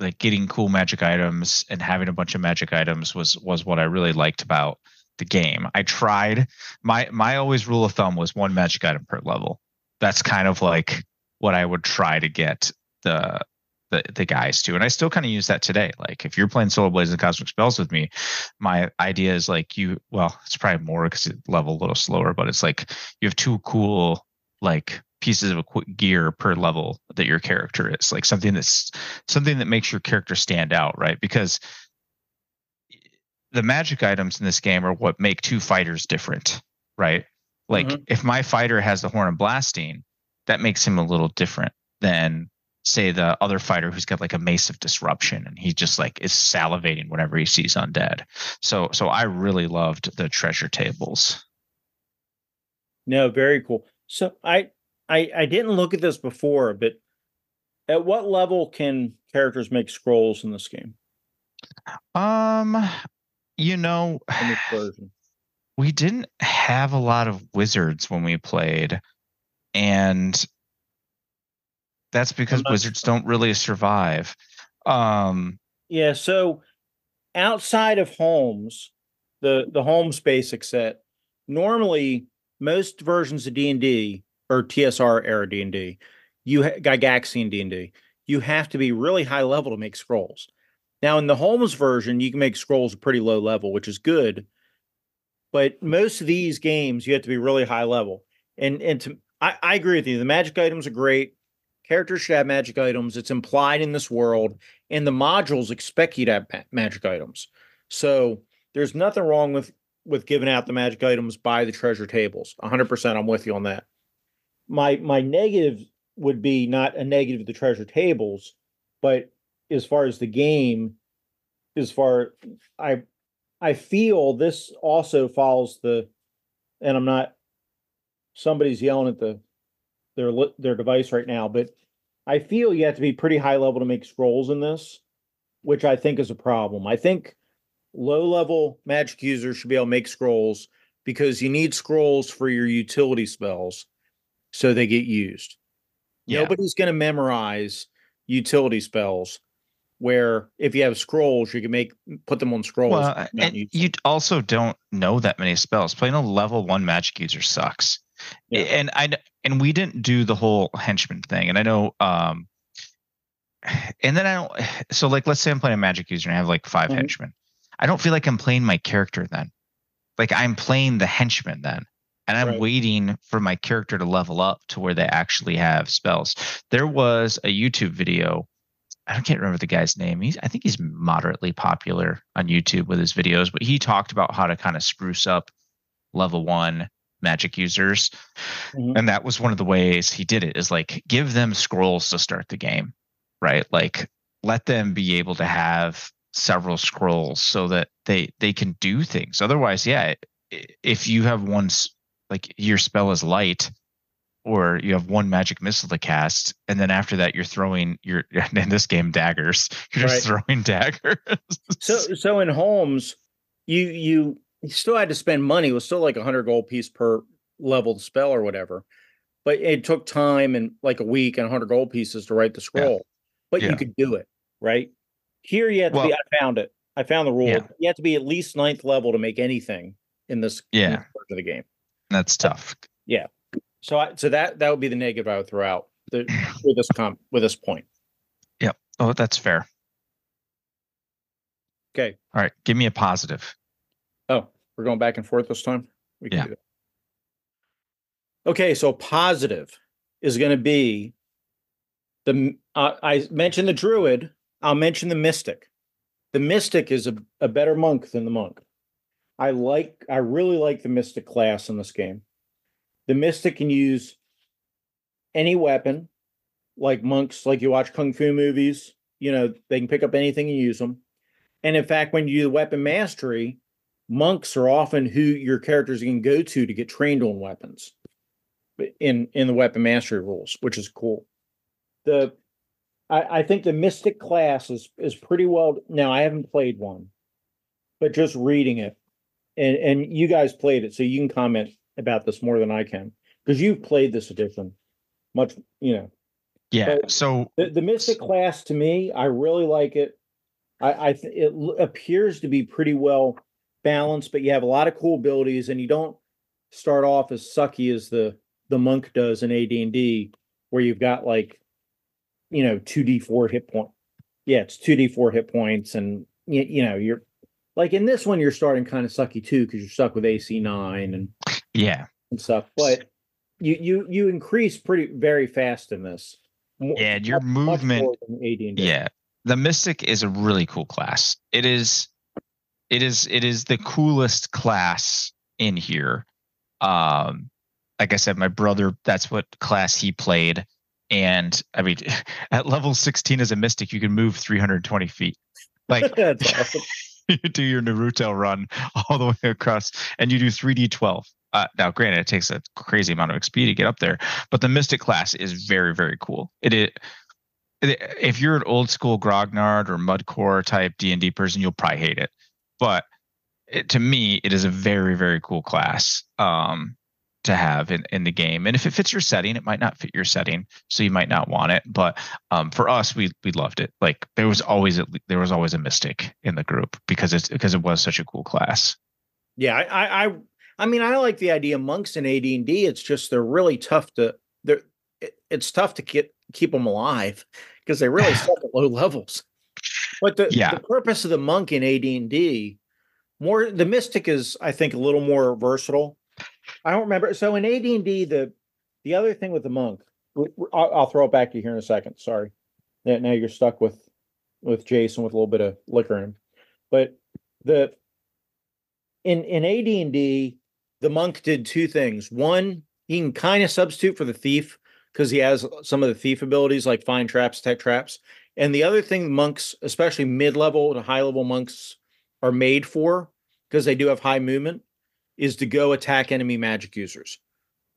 like getting cool magic items and having a bunch of magic items was was what I really liked about the game. I tried my my always rule of thumb was one magic item per level. That's kind of like what I would try to get the the, the guys to and I still kind of use that today. Like if you're playing Solar Blades and Cosmic Spells with me my idea is like you well it's probably more because it level a little slower but it's like you have two cool like pieces of gear per level that your character is like something that's something that makes your character stand out right because the magic items in this game are what make two fighters different right like Mhm. if my fighter has the horn of blasting that makes him a little different than say the other fighter who's got like a mace of disruption and he just like is salivating whenever he sees undead so so i really loved the treasure tables No, very cool. So I I I didn't look at this before, but at what level can characters make scrolls in this game? um you know In this version? we didn't have a lot of wizards when we played and that's because wizards don't really survive um Yeah, so outside of Holmes, the the Holmes basic set, normally most versions of D&D or TSR era D&D, you ha- Gygaxian D&D, you have to be really high level to make scrolls. Now in the Holmes version, you can make scrolls pretty low level, which is good. But most of these games, you have to be really high level. And and to, I, I agree with you. The magic items are great. Characters should have magic items. It's implied in this world and the modules expect you to have ma- magic items. So there's nothing wrong with with giving out the magic items by the treasure tables. 100% I'm with you on that. My my negative would be not a negative of the treasure tables, but as far as the game as far I I feel this also follows the and I'm not somebody's yelling at the their their device right now, but I feel you have to be pretty high level to make scrolls in this, which I think is a problem. I think low level magic users should be able to make scrolls because you need scrolls for your utility spells so they get used. yeah Nobody's going to memorize utility spells where if you have scrolls, you can make put them on scrolls. Well, and you also don't know that many spells. Playing a level one magic user sucks. Yeah. And I and we didn't do the whole henchman thing. And I know um and then I don't so like let's say I'm playing a magic user and I have like 5 Mhm. henchmen. I don't feel like I'm playing my character then. Like I'm playing the henchman then. And I'm Right. waiting for my character to level up to where they actually have spells. There was a YouTube video I can't remember the guy's name. He's I think he's moderately popular on YouTube with his videos, but he talked about how to kind of spruce up level one magic users. Mhm. And that was one of the ways he did it is like give them scrolls to start the game, right? Like let them be able to have several scrolls so that they they can do things. Otherwise, yeah, if you have one like your spell is light or you have one magic missile to cast and then after that you're throwing your in this game daggers you're just throwing daggers So so in Holmes, you you still had to spend money. It was still like a hundred gold piece per level spell or whatever. But it took time and like a week and hundred gold pieces to write the scroll. But Yeah. you could do it, right? Here you have to be I found it. I found the rule. Yeah. You have to be at least ninth level to make anything in this in Yeah. this part of the game. That's tough Yeah. So I, so that that would be the negative I would throw out the, with this com with this point. Yep. Oh that's fair Okay. all right give me a positive Oh, we're going back and forth this time. We Yeah. do that. Okay, so positive is going to be the. Uh, I mentioned the druid. I'll mention the mystic. The mystic is a, a better monk than the monk. I like. I really like the mystic class in this game. The mystic can use any weapon, like monks. Like you watch kung fu movies. You know they can pick up anything and use them. And in fact, when you do the weapon mastery, monks are often who your characters can go to to get trained on weapons in in the weapon mastery rules which is cool the I, I think the mystic class is is pretty well now i haven't played one but just reading it and and you guys played it so you can comment about this more than i can because you've played this edition much you know. Yeah So- so the, the mystic class to me i really like it. I i th- it l- appears to be pretty well balanced but you have a lot of cool abilities and you don't start off as sucky as the the monk does in ad&d where you've got like you know 2d4 hit point yeah it's 2d4 hit points and you, you know you're like in this one you're starting kind of sucky too because you're stuck with ac 9 and yeah and stuff but you you you increase pretty very fast in this yeah your much- much movement than Yeah. The Mystic is a really cool class. It is it is it is the coolest class in here. Um like I said, my brother, that's what class he played. And I mean, at level 16 as a mystic, you can move 320 feet. Like That's awesome. You do your Naruto run all the way across and you do 3d12. Uh, now, granted, it takes a crazy amount of XP to get up there, but the Mystic class is very, very cool. It, it, if you're an old school Grognard or Mudcore type D and D person, you'll probably hate it. But it, to me, it is a very, very cool class um, to have in, in the game. And if it fits your setting, it might not fit your setting, so you might not want it. But um, for us, we we loved it. Like there was always a, there was always a mystic in the group because it's because it was such a cool class. Yeah, I, I, I, mean, I like the idea of monks in AD and D. It's just they're really tough to. They're. It, it's tough to get keep them alive because they really suck at low levels. But the, Yeah. the purpose of the monk in AD and D, more the mystic is, I think, a little more versatile. I don't remember. So in AD and D, the the other thing with the monk, I'll, I'll throw it back to you here in a second. Sorry, now, you're stuck with with Jason with a little bit of liquor in but the in in AD and D, the monk did two things. One, he can kind of substitute for the thief because he has some of the thief abilities like find traps, tech traps. And the other thing monks, especially mid-level to high-level monks, are made for because they do have high movement, is to go attack enemy magic users.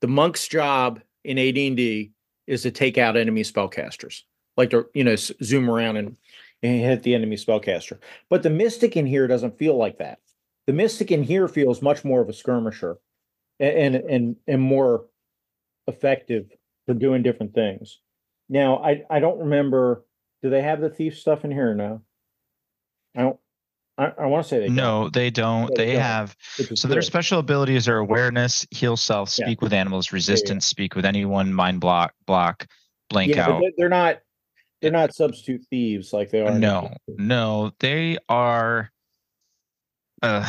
The monk's job in AD&D is to take out enemy spellcasters, like to you know zoom around and, and hit the enemy spellcaster. But the mystic in here doesn't feel like that. The mystic in here feels much more of a skirmisher, and and and more effective for doing different things. Now, I I don't remember Do they have the thief stuff in here no? I don't. I, I want to say they don't, No, they don't. They They don't. have so their special abilities are awareness, heal self, Yeah. speak with animals, resistance, speak with anyone, mind block, block, blank yeah, out. they're, they're not. They're not substitute thieves like they are. No, no, they are uh,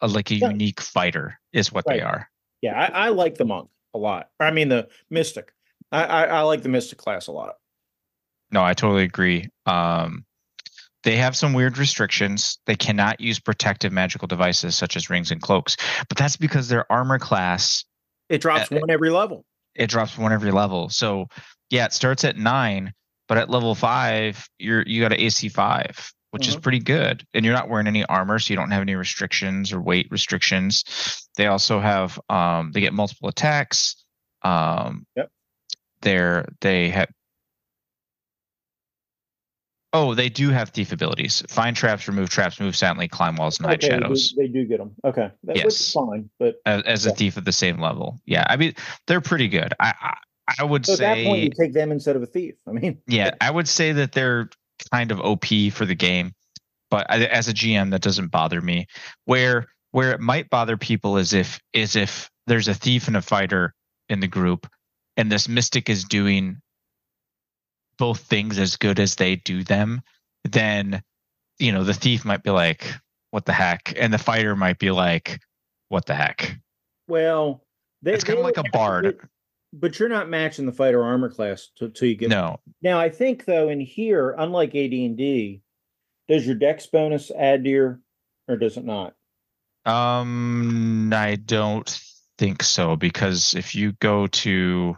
a- like a Yeah. unique fighter, is what they are. Yeah, I, I like the monk a lot. I mean the mystic. I, I I like the mystic class a lot. No, I totally agree. Um, they have some weird restrictions. They cannot use protective magical devices such as rings and cloaks, but that's because their armor class It drops Uh, one every level. it drops one every level. So yeah, it starts at nine, but at level five, you're you got an AC five, which is Mhm. pretty good. And you're not wearing any armor, so you don't have any restrictions or weight restrictions. They also have um they get multiple attacks. Um Yep. they're they have Oh, they do have thief abilities. Find traps, remove traps, move silently, climb walls, and hide Okay, shadows They, do get them. Okay, that, Yes. fine. But as, as a thief at the same level. Yeah, I mean they're pretty good. I I, I would so at that point, you take them instead of a thief. I mean, yeah, I would say that they're kind of OP for the game, but I, as a GM, that doesn't bother me. Where where it might bother people is if is if there's a thief and a fighter in the group, and this mystic is doing both things as good as they do them, then you know the thief might be like, "What the heck," and the fighter might be like, "What the heck." well, they, It's kinda like a bard. But you're not matching the fighter armor class till till you get. No, Now I think though in here, unlike AD and D, does your Dex bonus add to your, or does it not? Um, I don't think so because if you go to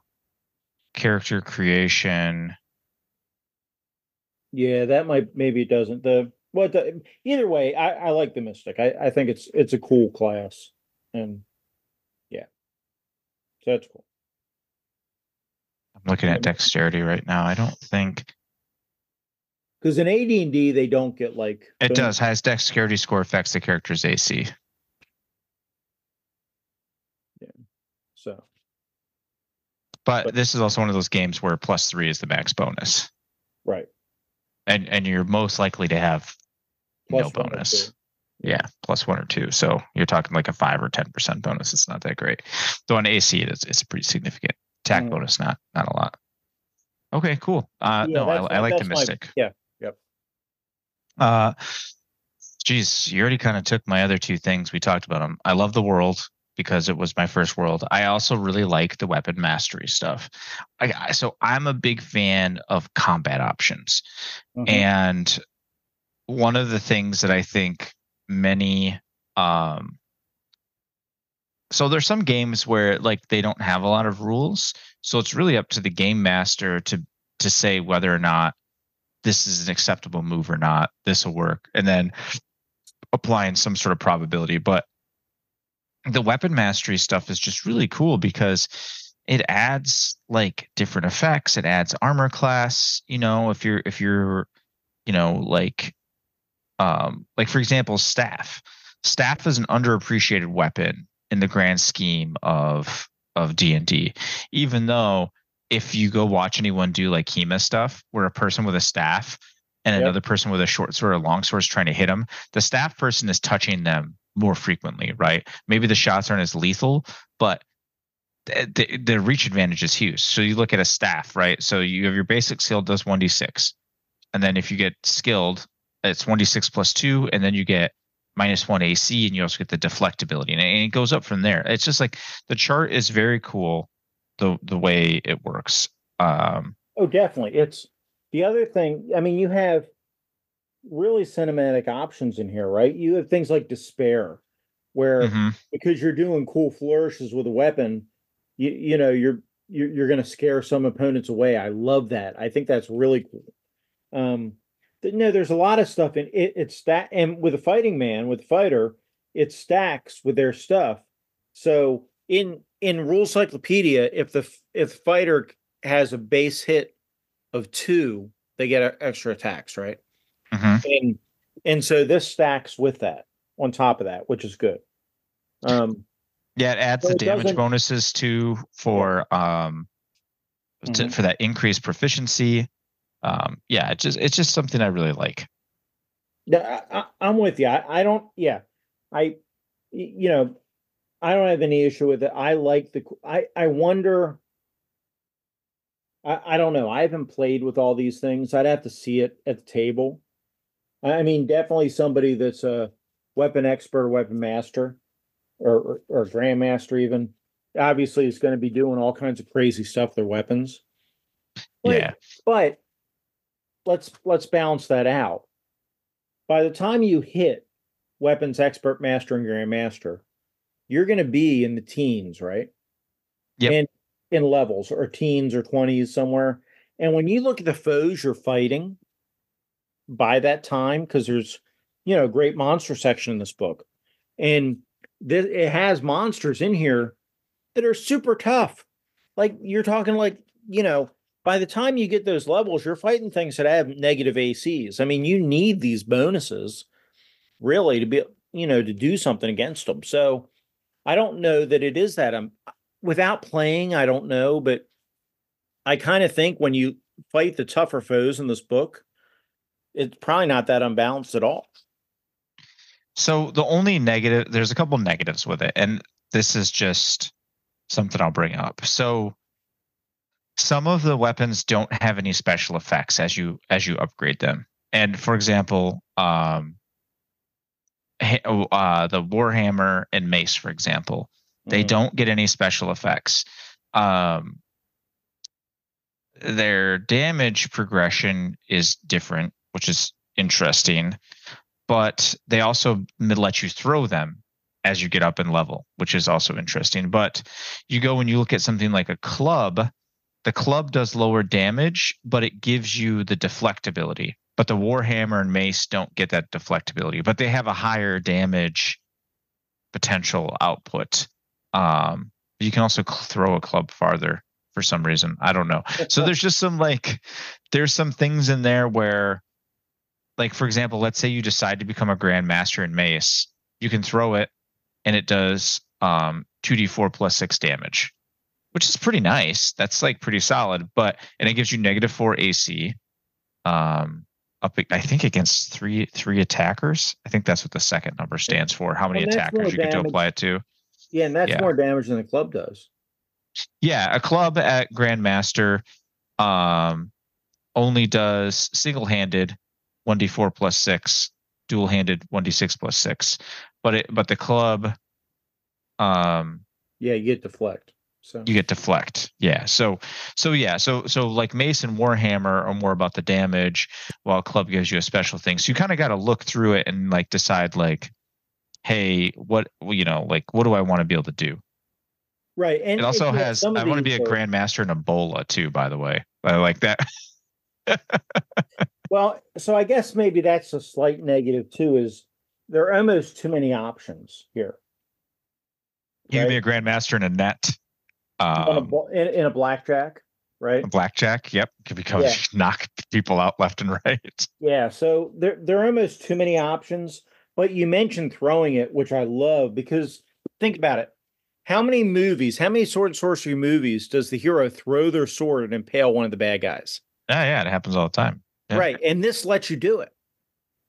character creation, Yeah, that might maybe it doesn't. The what the either way, I, I like the Mystic. I, I think it's it's a cool class. And yeah. So that's cool. I'm looking at dexterity right now. I don't think Because in AD and D they don't get like it does. Has dexterity score affects the character's AC. Yeah. So But But- this is also one of those games where plus three is the max bonus, right. And and you're most likely to have no Plus bonus. Yeah, plus one or two. So you're talking like a five or ten percent bonus. It's not that great. Though on AC, it's it's pretty significant. Attack Mm. bonus, not not a lot. Okay, cool. Uh, Yeah, no, I, I like the that's my- mystic. yeah, yep. Uh, geez, you already kind of took my other two things. We talked about them. I love the world because it was my first world. I also really like the weapon mastery stuff. I, so I'm a big fan of combat options. Mhm. And one of the things that I think many um so there's some games where like they don't have a lot of rules. So it's really up to the game master to to say whether or not this is an acceptable move or not. This will work. And then applying some sort of probability. But the weapon mastery stuff is just really cool because it adds like different effects. It adds armor class. You know, if you're if you're, you know, like um like for example, staff. Staff is an underappreciated weapon in the grand scheme of of D&D. Even though if you go watch anyone do like HEMA stuff where a person with a staff and Yep. another person with a short sword or long sword is trying to hit them, the staff person is touching them more frequently, right? Maybe the shots aren't as lethal, but the, the, the reach advantage is huge. So you look at a staff, right? So you have your basic skill does 1d6. And then if you get skilled, it's 1d6 plus 2 and then you get minus 1 AC and you also get the deflect ability and it, and it goes up from there. It's just like the chart is very cool the the way it works. Um Oh, definitely. It's the other thing. I mean, you have really cinematic options in here, right? You have things like despair, where mhm. because you're doing cool flourishes with a weapon, you you know you're you're, you're going to scare some opponents away. I love that. I think that's really cool. Um, th- no, there's a lot of stuff in it. It's that, and with a fighting man, with fighter, it stacks with their stuff. So in in Rule Cyclopedia, if the if fighter has a base hit of two, they get extra attacks, right? Mhm. And and so this stacks with that on top of that, which is good. Um, Yeah, it adds So the it damage bonuses too for um to, Mhm. for that increased proficiency. um, yeah, it's just it's just something I really like. Yeah, I, I, am with you. I, I don't. Yeah, I, you know, I don't have any issue with it. I like the. I I wonder. I I don't know. I haven't played with all these things. I'd have to see it at the table. I mean, definitely somebody that's a weapon expert, weapon master, or or, or grandmaster even. Obviously, is going to be doing all kinds of crazy stuff with their weapons. But, yeah, but let's let's balance that out. By the time you hit weapons expert, master, and grandmaster, you're going to be in the teens, right? Yep. And in levels or teens or 20s somewhere. And when you look at the foes you're fighting by that time, because there's, you know, a great monster section in this book. And this, it has monsters in here that are super tough. Like you're talking like, you know, by the time you get those levels, you're fighting things that have negative ACs. I mean, you need these bonuses really to be, you know, to do something against them. So I don't know that it is that. I'm um, without playing, I don't know, but I kind of think when you fight the tougher foes in this book, it's probably not that unbalanced at all. So the only negative, there's a couple negatives with it, and this is just something I'll bring up. So some of the weapons don't have any special effects as you as you upgrade them. And for example, um, oh, uh, the warhammer and mace, for example, they mm-hmm. don't get any special effects. Um, their damage progression is different, which is interesting, but they also let you throw them as you get up in level, which is also interesting. But you go and you look at something like a club, the club does lower damage, but it gives you the deflectability. But the Warhammer and Mace don't get that deflectability, but they have a higher damage potential output. Um, you can also throw a club farther for some reason. I don't know. So there's just some like, there's some things in there where, like for example, let's say you decide to become a grandmaster in Mace, you can throw it, and it does um 2d4 plus six damage which is pretty nice. That's like pretty solid. But and it gives you negative four AC. Um, up I think against three three attackers. I think that's what the second number stands for. How many attackers you damage. get to apply it to? Yeah, and that's yeah. more damage than the club does. Yeah, a club at Grandmaster um only does single handed 1d4 plus six, dual handed 1d6 plus six. But it but the club um yeah, you get deflect. So you get deflect. Yeah. So so yeah. So so like Mason Warhammer are more about the damage, while Club gives you a special thing. So you kind of got to look through it and like decide like, hey, what you know, like what do I want to be able to do? Right. And it also has. I want to be a grandmaster in a bola too. By the way, I like that. well, so I guess maybe that's a slight negative too. Is there are almost too many options here? You right? can be a grandmaster in a net. Um, in, in, a blackjack, right? A blackjack, yep, because yeah. knock people out left and right. Yeah, so there there are almost too many options. But you mentioned throwing it, which I love because think about it. How many movies, how many sword and sorcery movies does the hero throw their sword and impale one of the bad guys? Yeah, yeah, it happens all the time. Yeah. Right, and this lets you do it.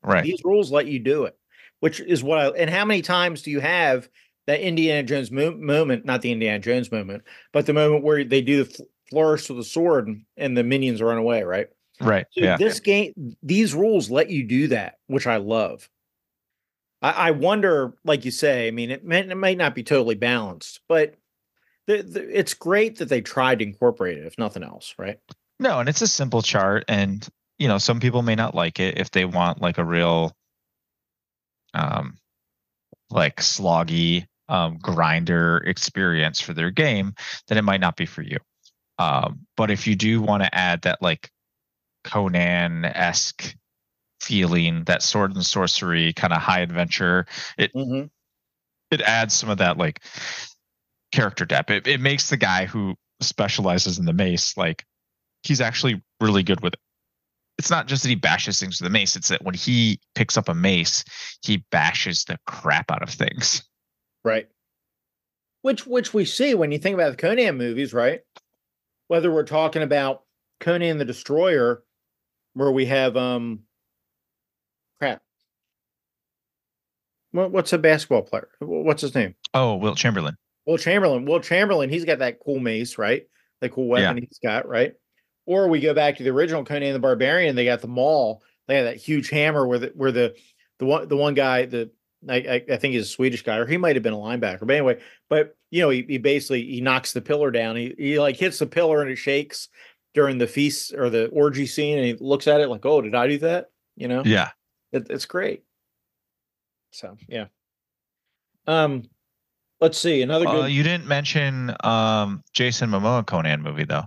Right, these rules let you do it, which is what I. And how many times do you have that Indiana Jones mo- moment, not the Indiana Jones moment, but the moment where they do the flourish with the sword and, and the minions run away, right? Right. So yeah. This game, these rules let you do that, which I love. I, I wonder, like you say, I mean, it, may, it might not be totally balanced, but the, the, it's great that they tried to incorporate it, if nothing else, right? No, and it's a simple chart, and you know, some people may not like it if they want like a real, um, like sloggy um, grinder experience for their game, then it might not be for you. Um, but if you do want to add that like Conan esque feeling, that sword and sorcery kind of high adventure, it mm-hmm. it adds some of that like character depth. It, it makes the guy who specializes in the mace like he's actually really good with it. It's not just that he bashes things with the mace; it's that when he picks up a mace, he bashes the crap out of things. Right. Which which we see when you think about the Conan movies, right? Whether we're talking about Conan the Destroyer where we have um crap. What, what's a basketball player? What's his name? Oh, Wilt Chamberlain. Wilt Chamberlain. Wilt Chamberlain, he's got that cool mace, right? The cool weapon he's got, right? Or we go back to the original Conan the Barbarian. They got the maul. They had that huge hammer where the where the the one the one guy the I, I, think he's a Swedish guy, or he might have been a linebacker. But anyway, but you know, he, he basically he knocks the pillar down. He he like hits the pillar and it shakes during the feast or the orgy scene, and he looks at it like, "Oh, did I do that?" You know, Yeah. it, it's great. So yeah. Um, let's see another good. Uh, you didn't mention um Jason Momoa Conan movie though.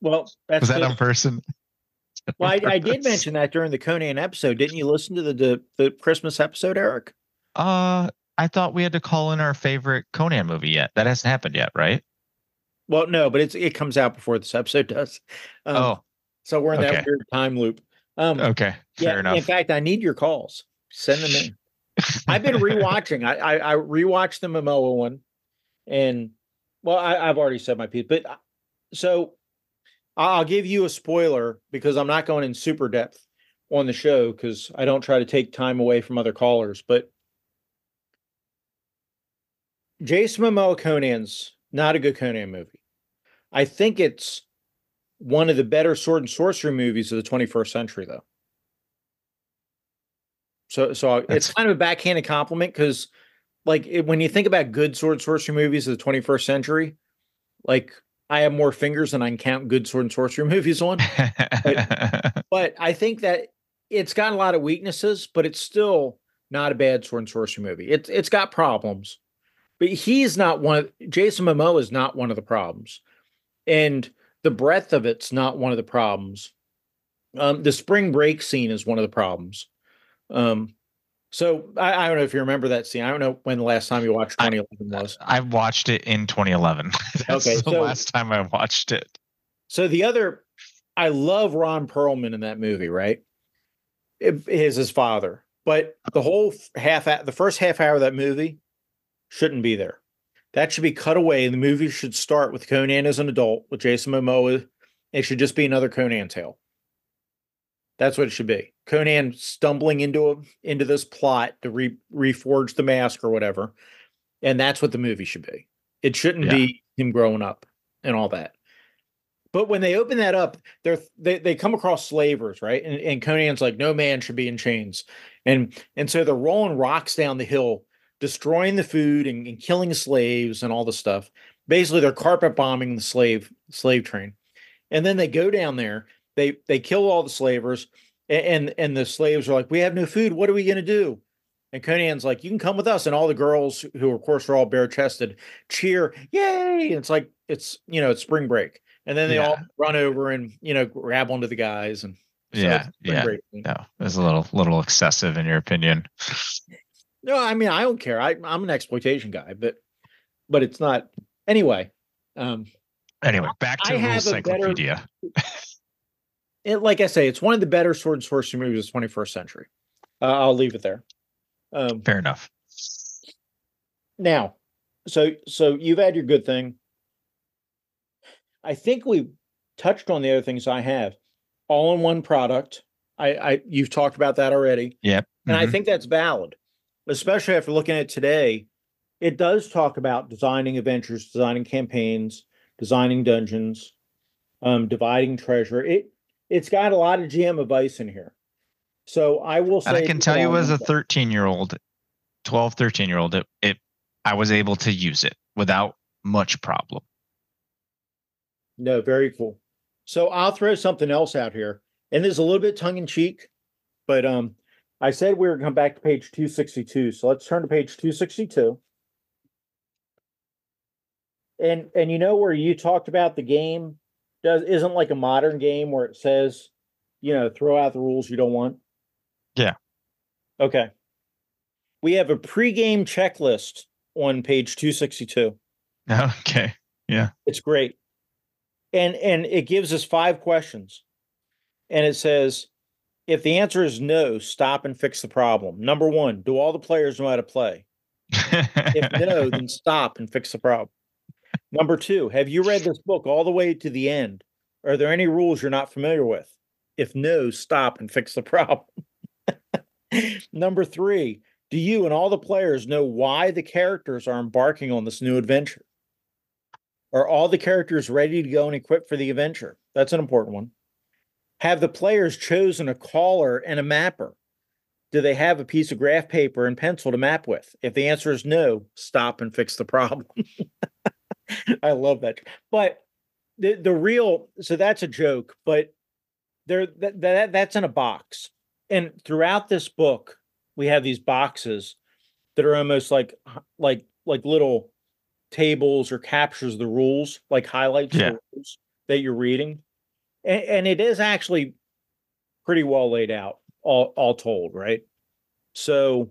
Well, that's Was that the- on person? well, I, I did mention that during the Conan episode. Didn't you listen to the the, the Christmas episode, Eric? Uh, I thought we had to call in our favorite Conan movie yet. That hasn't happened yet, right? Well, no, but it's it comes out before this episode does. Um, oh, so we're in that okay. weird time loop. Um, okay, fair yeah, enough. In fact, I need your calls. Send them in. I've been rewatching. I, I I rewatched the Momoa one, and well, I, I've already said my piece, but uh, so I'll give you a spoiler because I'm not going in super depth on the show because I don't try to take time away from other callers. But Jason Momoa Conan's not a good Conan movie. I think it's one of the better sword and sorcery movies of the 21st century, though. So, so it's kind of a backhanded compliment because, like, it, when you think about good sword and sorcery movies of the 21st century, like I have more fingers than I can count good sword and sorcery movies on. But I think that it's got a lot of weaknesses, but it's still not a bad sword and sorcery movie. It's it's got problems, but he's not one. Of, Jason Momoa is not one of the problems, and the breadth of it's not one of the problems. Um, the spring break scene is one of the problems. Um, so I, I don't know if you remember that scene. I don't know when the last time you watched I- 2011 was. I watched it in 2011. That's Okay, the so- last time I watched it. So the other, I love Ron Perlman in that movie, right? It is his father, but the whole half, the first half hour of that movie shouldn't be there. That should be cut away. The movie should start with Conan as an adult with Jason Momoa. It should just be another Conan tale. That's what it should be. Conan stumbling into a, into this plot to re, reforge the mask or whatever, and that's what the movie should be. It shouldn't Yeah. be him growing up and all that. But when they open that up, they're they, they come across slavers, right? And, and Conan's like, no man should be in chains. And and so they're rolling rocks down the hill, destroying the food and, and killing slaves and all the stuff. Basically, they're carpet bombing the slave slave train. And then they go down there, they they kill all the slavers, and and the slaves are like, We have no food. What are we gonna do? And Conan's like, You can come with us. And all the girls, who of course are all bare chested, cheer, yay! And it's like it's you know, it's spring break. And then they all run over and you know grab onto the guys and so yeah, it's yeah. break. No, it was a little little excessive in your opinion. No, I mean I don't care. I, I'm an exploitation guy, but but it's not anyway. Um, Anyway, back I to a better- Encyclopedia. it, like I say, it's one of the better sword and sorcery movies of the 21st century. Uh, I'll leave it there. Um, Fair enough. now, so so you've had your good thing. I think we touched on the other things I have. All in one product. I, I you've talked about that already. Yep. And I mhm. think that's valid, especially after looking at it today. It does talk about designing adventures, designing campaigns, designing dungeons, um, dividing treasure. It it's got a lot of GM advice in here. So I will say and I can tell you as a 13 year old, 12, 13 year old, it, it I was able to use it without much problem. No, very cool. So I'll throw something else out here, and this is a little bit tongue in cheek, but um, I said we were going to come back to page two sixty two. So let's turn to page two sixty two. And and you know where you talked about the game does isn't like a modern game where it says, you know, throw out the rules you don't want. Yeah. Okay. We have a pregame checklist on page two sixty two. Okay. Yeah. It's great. And and it gives us five questions. And it says if the answer is no, stop and fix the problem. Number 1, do all the players know how to play? If no, then stop and fix the problem. Number 2, have you read this book all the way to the end? Are there any rules you're not familiar with? If no, stop and fix the problem. Number three, do you and all the players know why the characters are embarking on this new adventure? Are all the characters ready to go and equipped for the adventure? That's an important one. Have the players chosen a caller and a mapper? Do they have a piece of graph paper and pencil to map with? If the answer is no, stop and fix the problem. I love that. But the the real so that's a joke, but there that, that that's in a box. And throughout this book, we have these boxes that are almost like like like little tables or captures the rules, like highlights Yeah. rules that you're reading. And, and it is actually pretty well laid out, all all told, right? So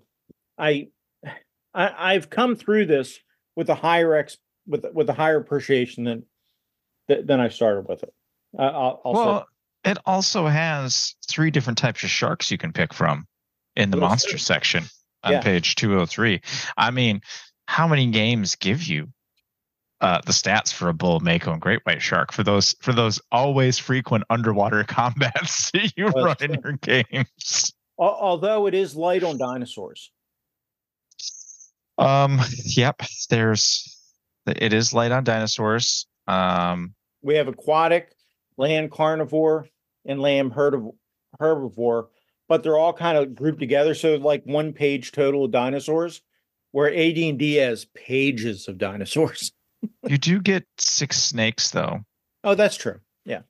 I, I I've come through this with a higher ex with with a higher appreciation than than I started with it. I I'll, I'll say- well, it also has three different types of sharks you can pick from in the Well, monster section on Yeah. page 203. I mean, how many games give you uh, the stats for a bull, mako, and great white shark for those for those always frequent underwater combats that you Well, run in your games? although it is light on dinosaurs. Um, yep, there's it is light on dinosaurs. Um, We have aquatic, land carnivore, and herbiv- herbivore, but they're all kind of grouped together. So like one page total of dinosaurs, where AD&D has pages of dinosaurs. you do get six snakes though. Oh, that's true. Yeah.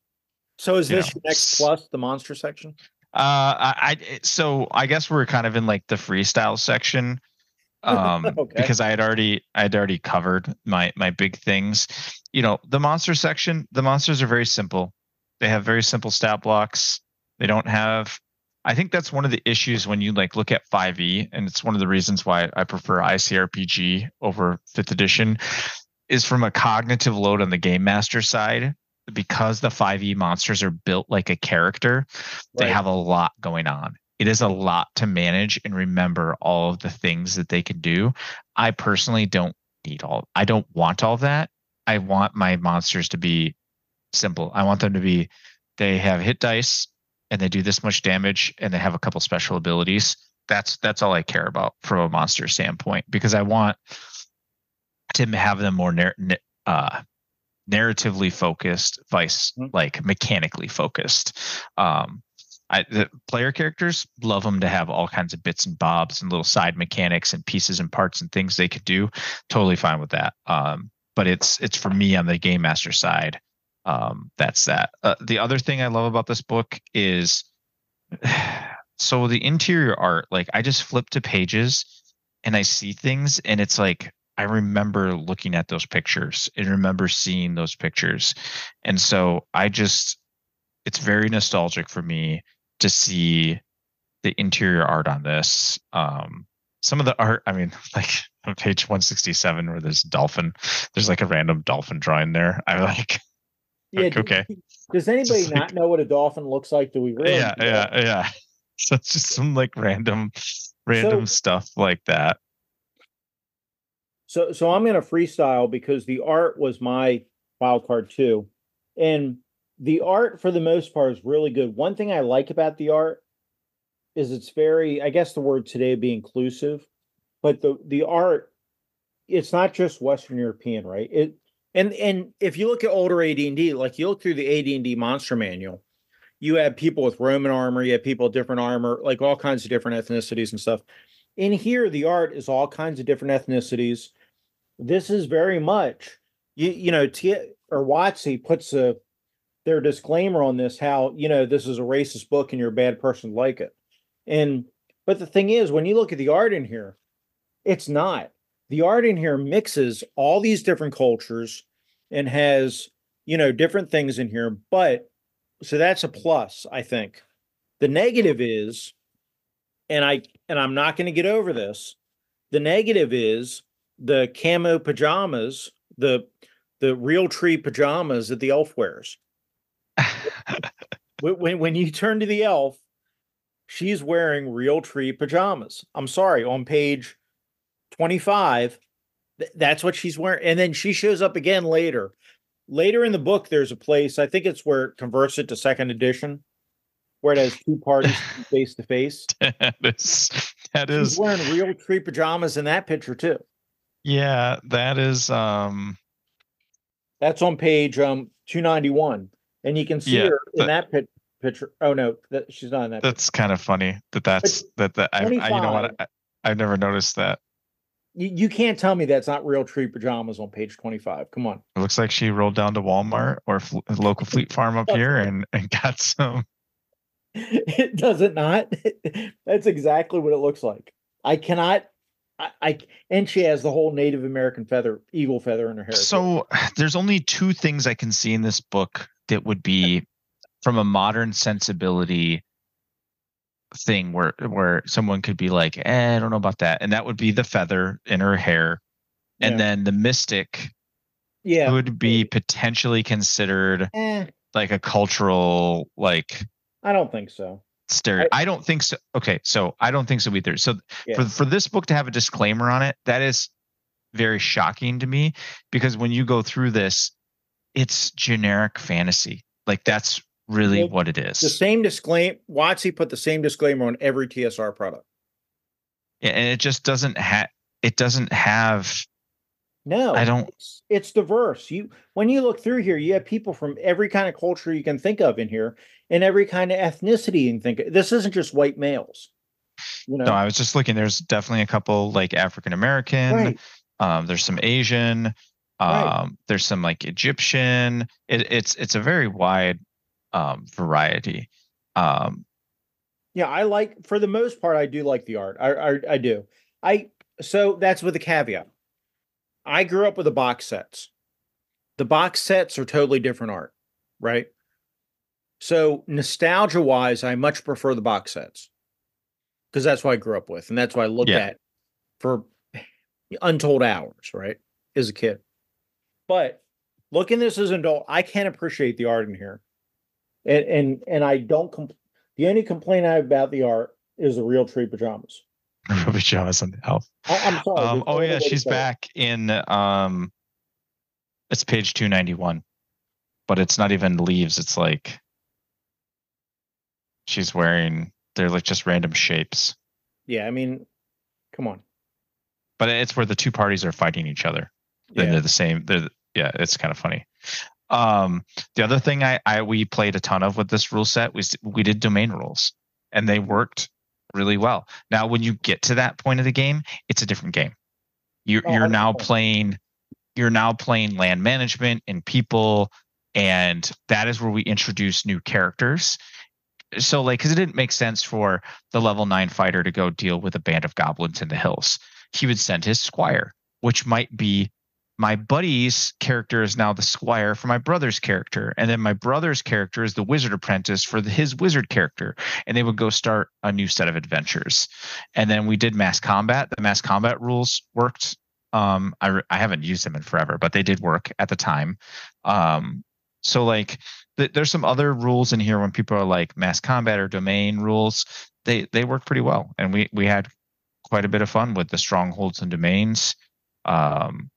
So is this your next plus the monster section? Uh, I, I so I guess we're kind of in like the freestyle section, um, Okay. because I had already I had already covered my my big things. You know, the monster section. The monsters are very simple. They have very simple stat blocks. They don't have. I think that's one of the issues when you like look at 5e, and it's one of the reasons why I prefer ICRPG over fifth edition, is from a cognitive load on the game master side. Because the 5e monsters are built like a character, they have a lot going on. It is a lot to manage and remember all of the things that they can do. I personally don't need all. I don't want all that. I want my monsters to be simple. I want them to be they have hit dice and they do this much damage and they have a couple special abilities. That's that's all I care about from a monster standpoint because I want to have them more nar- na- uh narratively focused vice Mhm. like mechanically focused um I, the player characters love them to have all kinds of bits and bobs and little side mechanics and pieces and parts and things they could do. Totally fine with that. Um, but it's it's for me on the game master side. Um, that's that. Uh, the other thing I love about this book is so the interior art. Like I just flip to pages and I see things, and it's like I remember looking at those pictures and remember seeing those pictures, and so I just it's very nostalgic for me to see the interior art on this. Um, some of the art, I mean, like on page 167 where there's dolphin, there's like a random dolphin drawing there. I like, Yeah. do- okay. Does anybody Just not know what a dolphin looks like? Do we really? yeah, yeah, yeah. So it's just some like random, random stuff like that. So so I'm gonna freestyle because the art was my wild card too. And the art for the most part is really good. One thing I like about the art is it's very, I guess the word today be inclusive, but the the art, it's not just Western European, right? It and and if you look at older AD&D, like you look through the AD&D monster manual, you have people with Roman armor, you have people with different armor, like all kinds of different ethnicities and stuff. In here, the art is all kinds of different ethnicities. This is very much, you you know, T or WotC puts a their disclaimer on this, how you know this is a racist book and you're a bad person like it. And but the thing is, when you look at the art in here, it's not. The art in here mixes all these different cultures and has, you know, different things in here, but so that's a plus, I think. The negative is, and I and I'm not going to get over this. The negative is the camo pajamas, the the Realtree pajamas that the elf wears. When when, you turn to the elf, she's wearing Realtree pajamas. I'm sorry, on page 25, th- that's what she's wearing. And then she shows up again later. Later in the book, there's a place, I think it's where it converts it to second edition. where it has two parties face to face. that is that She's is wearing Realtree pajamas in that picture too. yeah, that is um That's on page um 291. And you can see Yeah, her in that- that pic- picture. Oh no, that she's not in that. that's kind of funny that that's that that I, I you know what I, I've never noticed that. You, you can't tell me that's not Realtree pajamas on page 25. Come on. It looks like she rolled down to Walmart or fl- local fleet farm up here and and got some. it does it not. that's exactly what it looks like. I cannot. I, I and she has the whole Native American feather, eagle feather in her hair. So there's only two things I can see in this book that would be from a modern sensibility thing where where someone could be like, eh, I don't know about that. And that would be the feather in her hair. And Yeah. then the mystic yeah, would be potentially considered eh, like a cultural like I don't think so. Stereo. I, don't think so. Okay, so I don't think so either. So Yeah. for for this book to have a disclaimer on it, that is very shocking to me because when you go through this, it's generic fantasy. Like that's really Well, what it is. The same disclaimer. WotC put the same disclaimer on every TSR product. Yeah, and it just doesn't have it doesn't have No, I don't- It's, it's diverse. You when you look through here, you have people from every kind of culture you can think of in here, and every kind of ethnicity you can think of. This isn't just white males. You know, no, I was just looking. There's definitely a couple like African American. right? Um, there's some Asian. Um, Right. there's some like Egyptian. It, it's it's a very wide um, variety. Um, Yeah, I like for the most part, I do like the art. I I, I do. I so that's with a caveat. I grew up with the box sets. The box sets are totally different art, right? So nostalgia wise, I much prefer the box sets because that's what I grew up with, and that's what I looked Yeah. at for untold hours, right, as a kid. But looking this as an adult, I can't appreciate the art in here, and and and I don't. Compl- the only complaint I have about the art is the Realtree pajamas. Ruby Jaws on the elf. I'm sorry. Um, oh yeah, she's say back in um it's page 291. But it's not even leaves, it's like she's wearing they're like just random shapes. Yeah, I mean, come on. But it's where the two parties are fighting each other. Yeah. they're the same. They're the- yeah, it's kind of funny. Um the other thing I, I we played a ton of with this rule set was we did domain rules and they worked really well. Now when you get to that point of the game, it's a different game. You're Oh, you're now 100%. playing you're now playing land management and people and that is where we introduce new characters so like because it didn't make sense for the level nine fighter to go deal with a band of goblins in the hills he would send his squire which might be my buddy's character is now the squire for my brother's character and then my brother's character is the wizard apprentice for the, his wizard character and they would go start a new set of adventures. And then we did mass combat. The mass combat rules worked. Um i, I haven't used them in forever but they did work at the time. Um so like th- there's some other rules in here when people are like mass combat or domain rules they they work pretty well. And we we had quite a bit of fun with the strongholds and domains. Um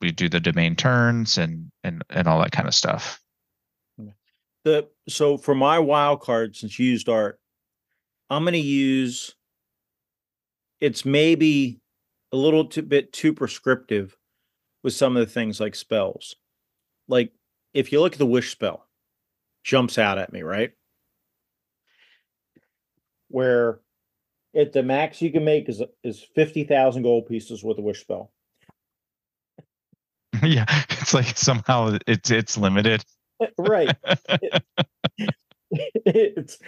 we do the domain turns and and and all that kind of stuff The so for my wild card, since you used art, I'm going to use. It's maybe a little too bit too prescriptive with some of the things like spells. Like if you look at the wish spell, jumps out at me right, where at the max you can make is is fifty thousand gold pieces with a wish spell. yeah it's like somehow it's it's limited right. it's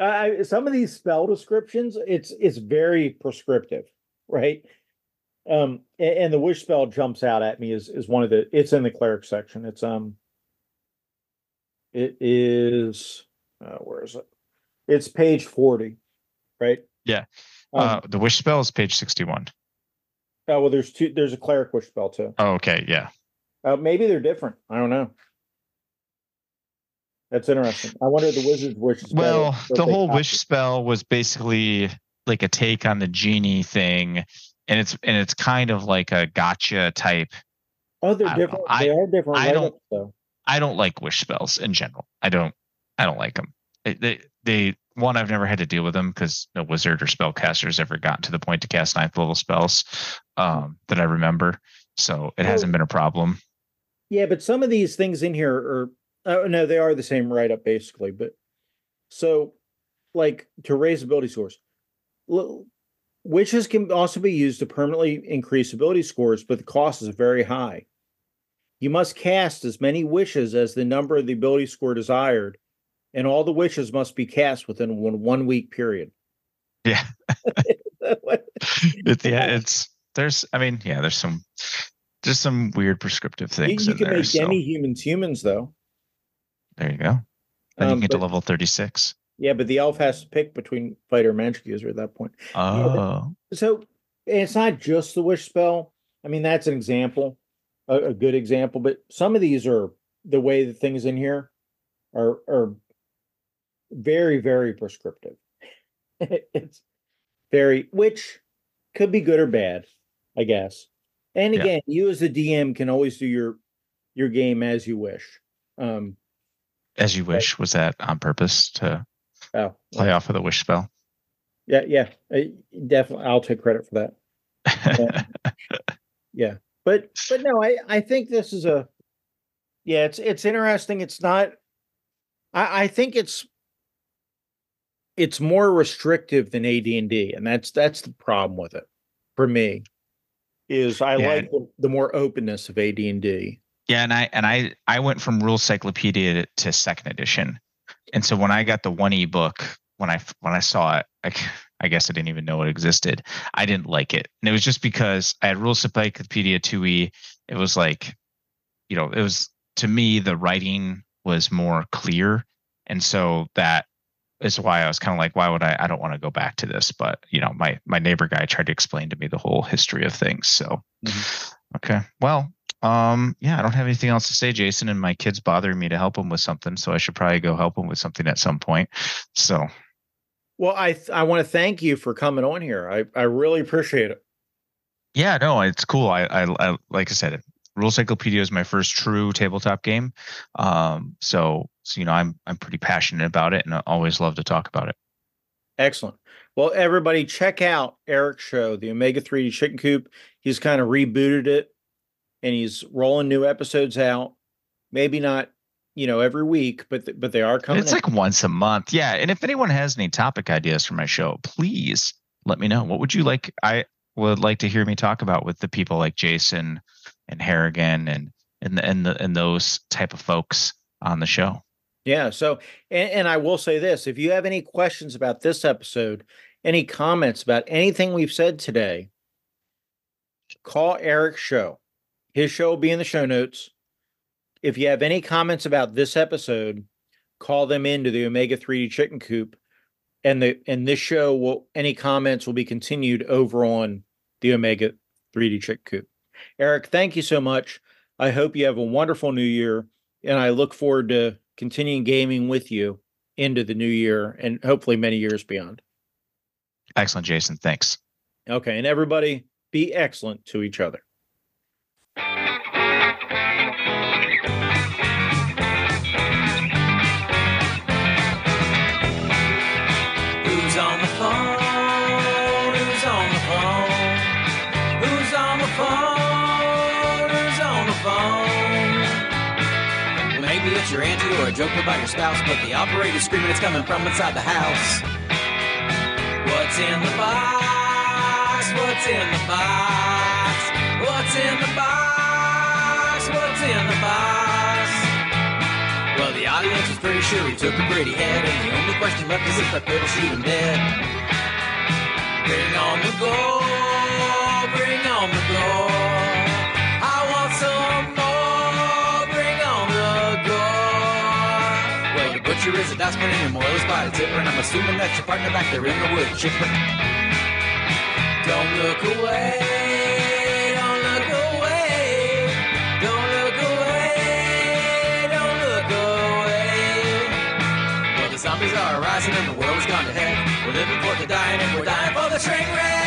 I some of these spell descriptions, it's it's very prescriptive, right? Um, a- and, the wish spell jumps out at me is is one of the. It's in the cleric section. It's um. It is. Uh, where is it? It's page forty, right? Yeah. Um, uh the wish spell is page 61 oh well, there's two. There's a cleric wish spell too. oh okay yeah Uh, maybe they're different. I don't know. That's interesting. I wonder if the wizard's wish. is better, Well, the whole wish spell was basically like a take on the genie thing, and it's and it's kind of like a gotcha type. Oh, they're I know. different. I- they are different. I don't-. I don't like wish spells in general. I don't I don't like them. They they, they one, I've never had to deal with them because no wizard or spellcaster's ever gotten to the point to cast ninth level spells um, that I remember. So it hasn't been a problem. Yeah, but some of these things in here are oh no, they are the same write up basically. But so like to raise ability scores, witches can also be used to permanently increase ability scores, but the cost is very high. You must cast as many wishes as the number of the ability score desired, and all the wishes must be cast within one one week period. Yeah. It, yeah, it's there's I mean, yeah, there's some just some weird prescriptive things you can there. make So demi humans humans though. there you go. Then you Um, get to level 36. Yeah, but the elf has to pick between fighter and magic user at that point. Oh, So it's not just the wish spell. I mean, that's an example, a, a good example. But some of these are the way the things in here are are very very prescriptive. it's very which could be good or bad, I guess. And Yeah. again, you as a DM can always do your your game as you wish. Um, as you wish. Was that on purpose to oh, play off of the wish spell? yeah, yeah, I- definitely. I'll take credit for that. yeah but but no i i think this is a yeah it's it's interesting it's not i i think it's it's more restrictive than AD&D and that's that's the problem with it for me is i Yeah. like the, the more openness of AD&D Yeah, and I and I I went from Rule Cyclopedia to, to second edition, and so when I got the one ebook, when I when I saw it, I, I guess I didn't even know it existed. I didn't like it, and it was just because I had Rule Cyclopedia two e. It was like, you know, it was to me the writing was more clear, and so that is why I was kind of like, why would I? I don't want to go back to this, but you know, my my neighbor guy tried to explain to me the whole history of things. So, okay, well, um, yeah, I don't have anything else to say, Jason, and my kid's bothering me to help him with something, so I should probably go help him with something at some point. So, well i th- i want to thank you for coming on here i i really appreciate it yeah, no, it's cool. I, I, I like I said, Rule Cyclopedia is my first true tabletop game. Um, so, so you know, I'm I'm pretty passionate about it, and I always love to talk about it. Excellent. Well, everybody, check out Eric's show, the Omega 3D Chicken Coop. He's kind of rebooted it and he's rolling new episodes out. Maybe not, you know, every week, but th- but they are coming. it's out. like once a month. Yeah. And if anyone has any topic ideas for my show, please let me know. What would you like? I would like to hear me talk about with the people like Jason and Harrigan and and and the, and those type of folks on the show. Yeah. So, and, and I will say this: if you have any questions about this episode, any comments about anything we've said today, call Eric's show. His show will be in the show notes. If you have any comments about this episode, call them into the Omega 3D Chicken Coop, and the and this show will any comments will be continued over on the Omega 3D Chicken Coop. Eric, thank you so much. I hope you have a wonderful new year, and I look forward to continuing gaming with you into the new year and hopefully many years beyond. Excellent, Jason. Thanks. Okay, and everybody be excellent to each other. Joke about your spouse, but the operator's screaming it's coming from inside the house. What's in the box? What's in the box? What's in the box? What's in the box? Well, the audience was pretty sure he took a pretty head, and the only question left is if I could shoot him dead. Bring on the gold, bring on the gold. Butcher is a dustman and your moil by the tipper, and I'm assuming that's your partner back there in the wood chipper. Don't look away, don't look away, don't look away, don't look away. Well, the zombies are rising and the world has gone to heck. We're living for the dying and we're dying for the train wreck.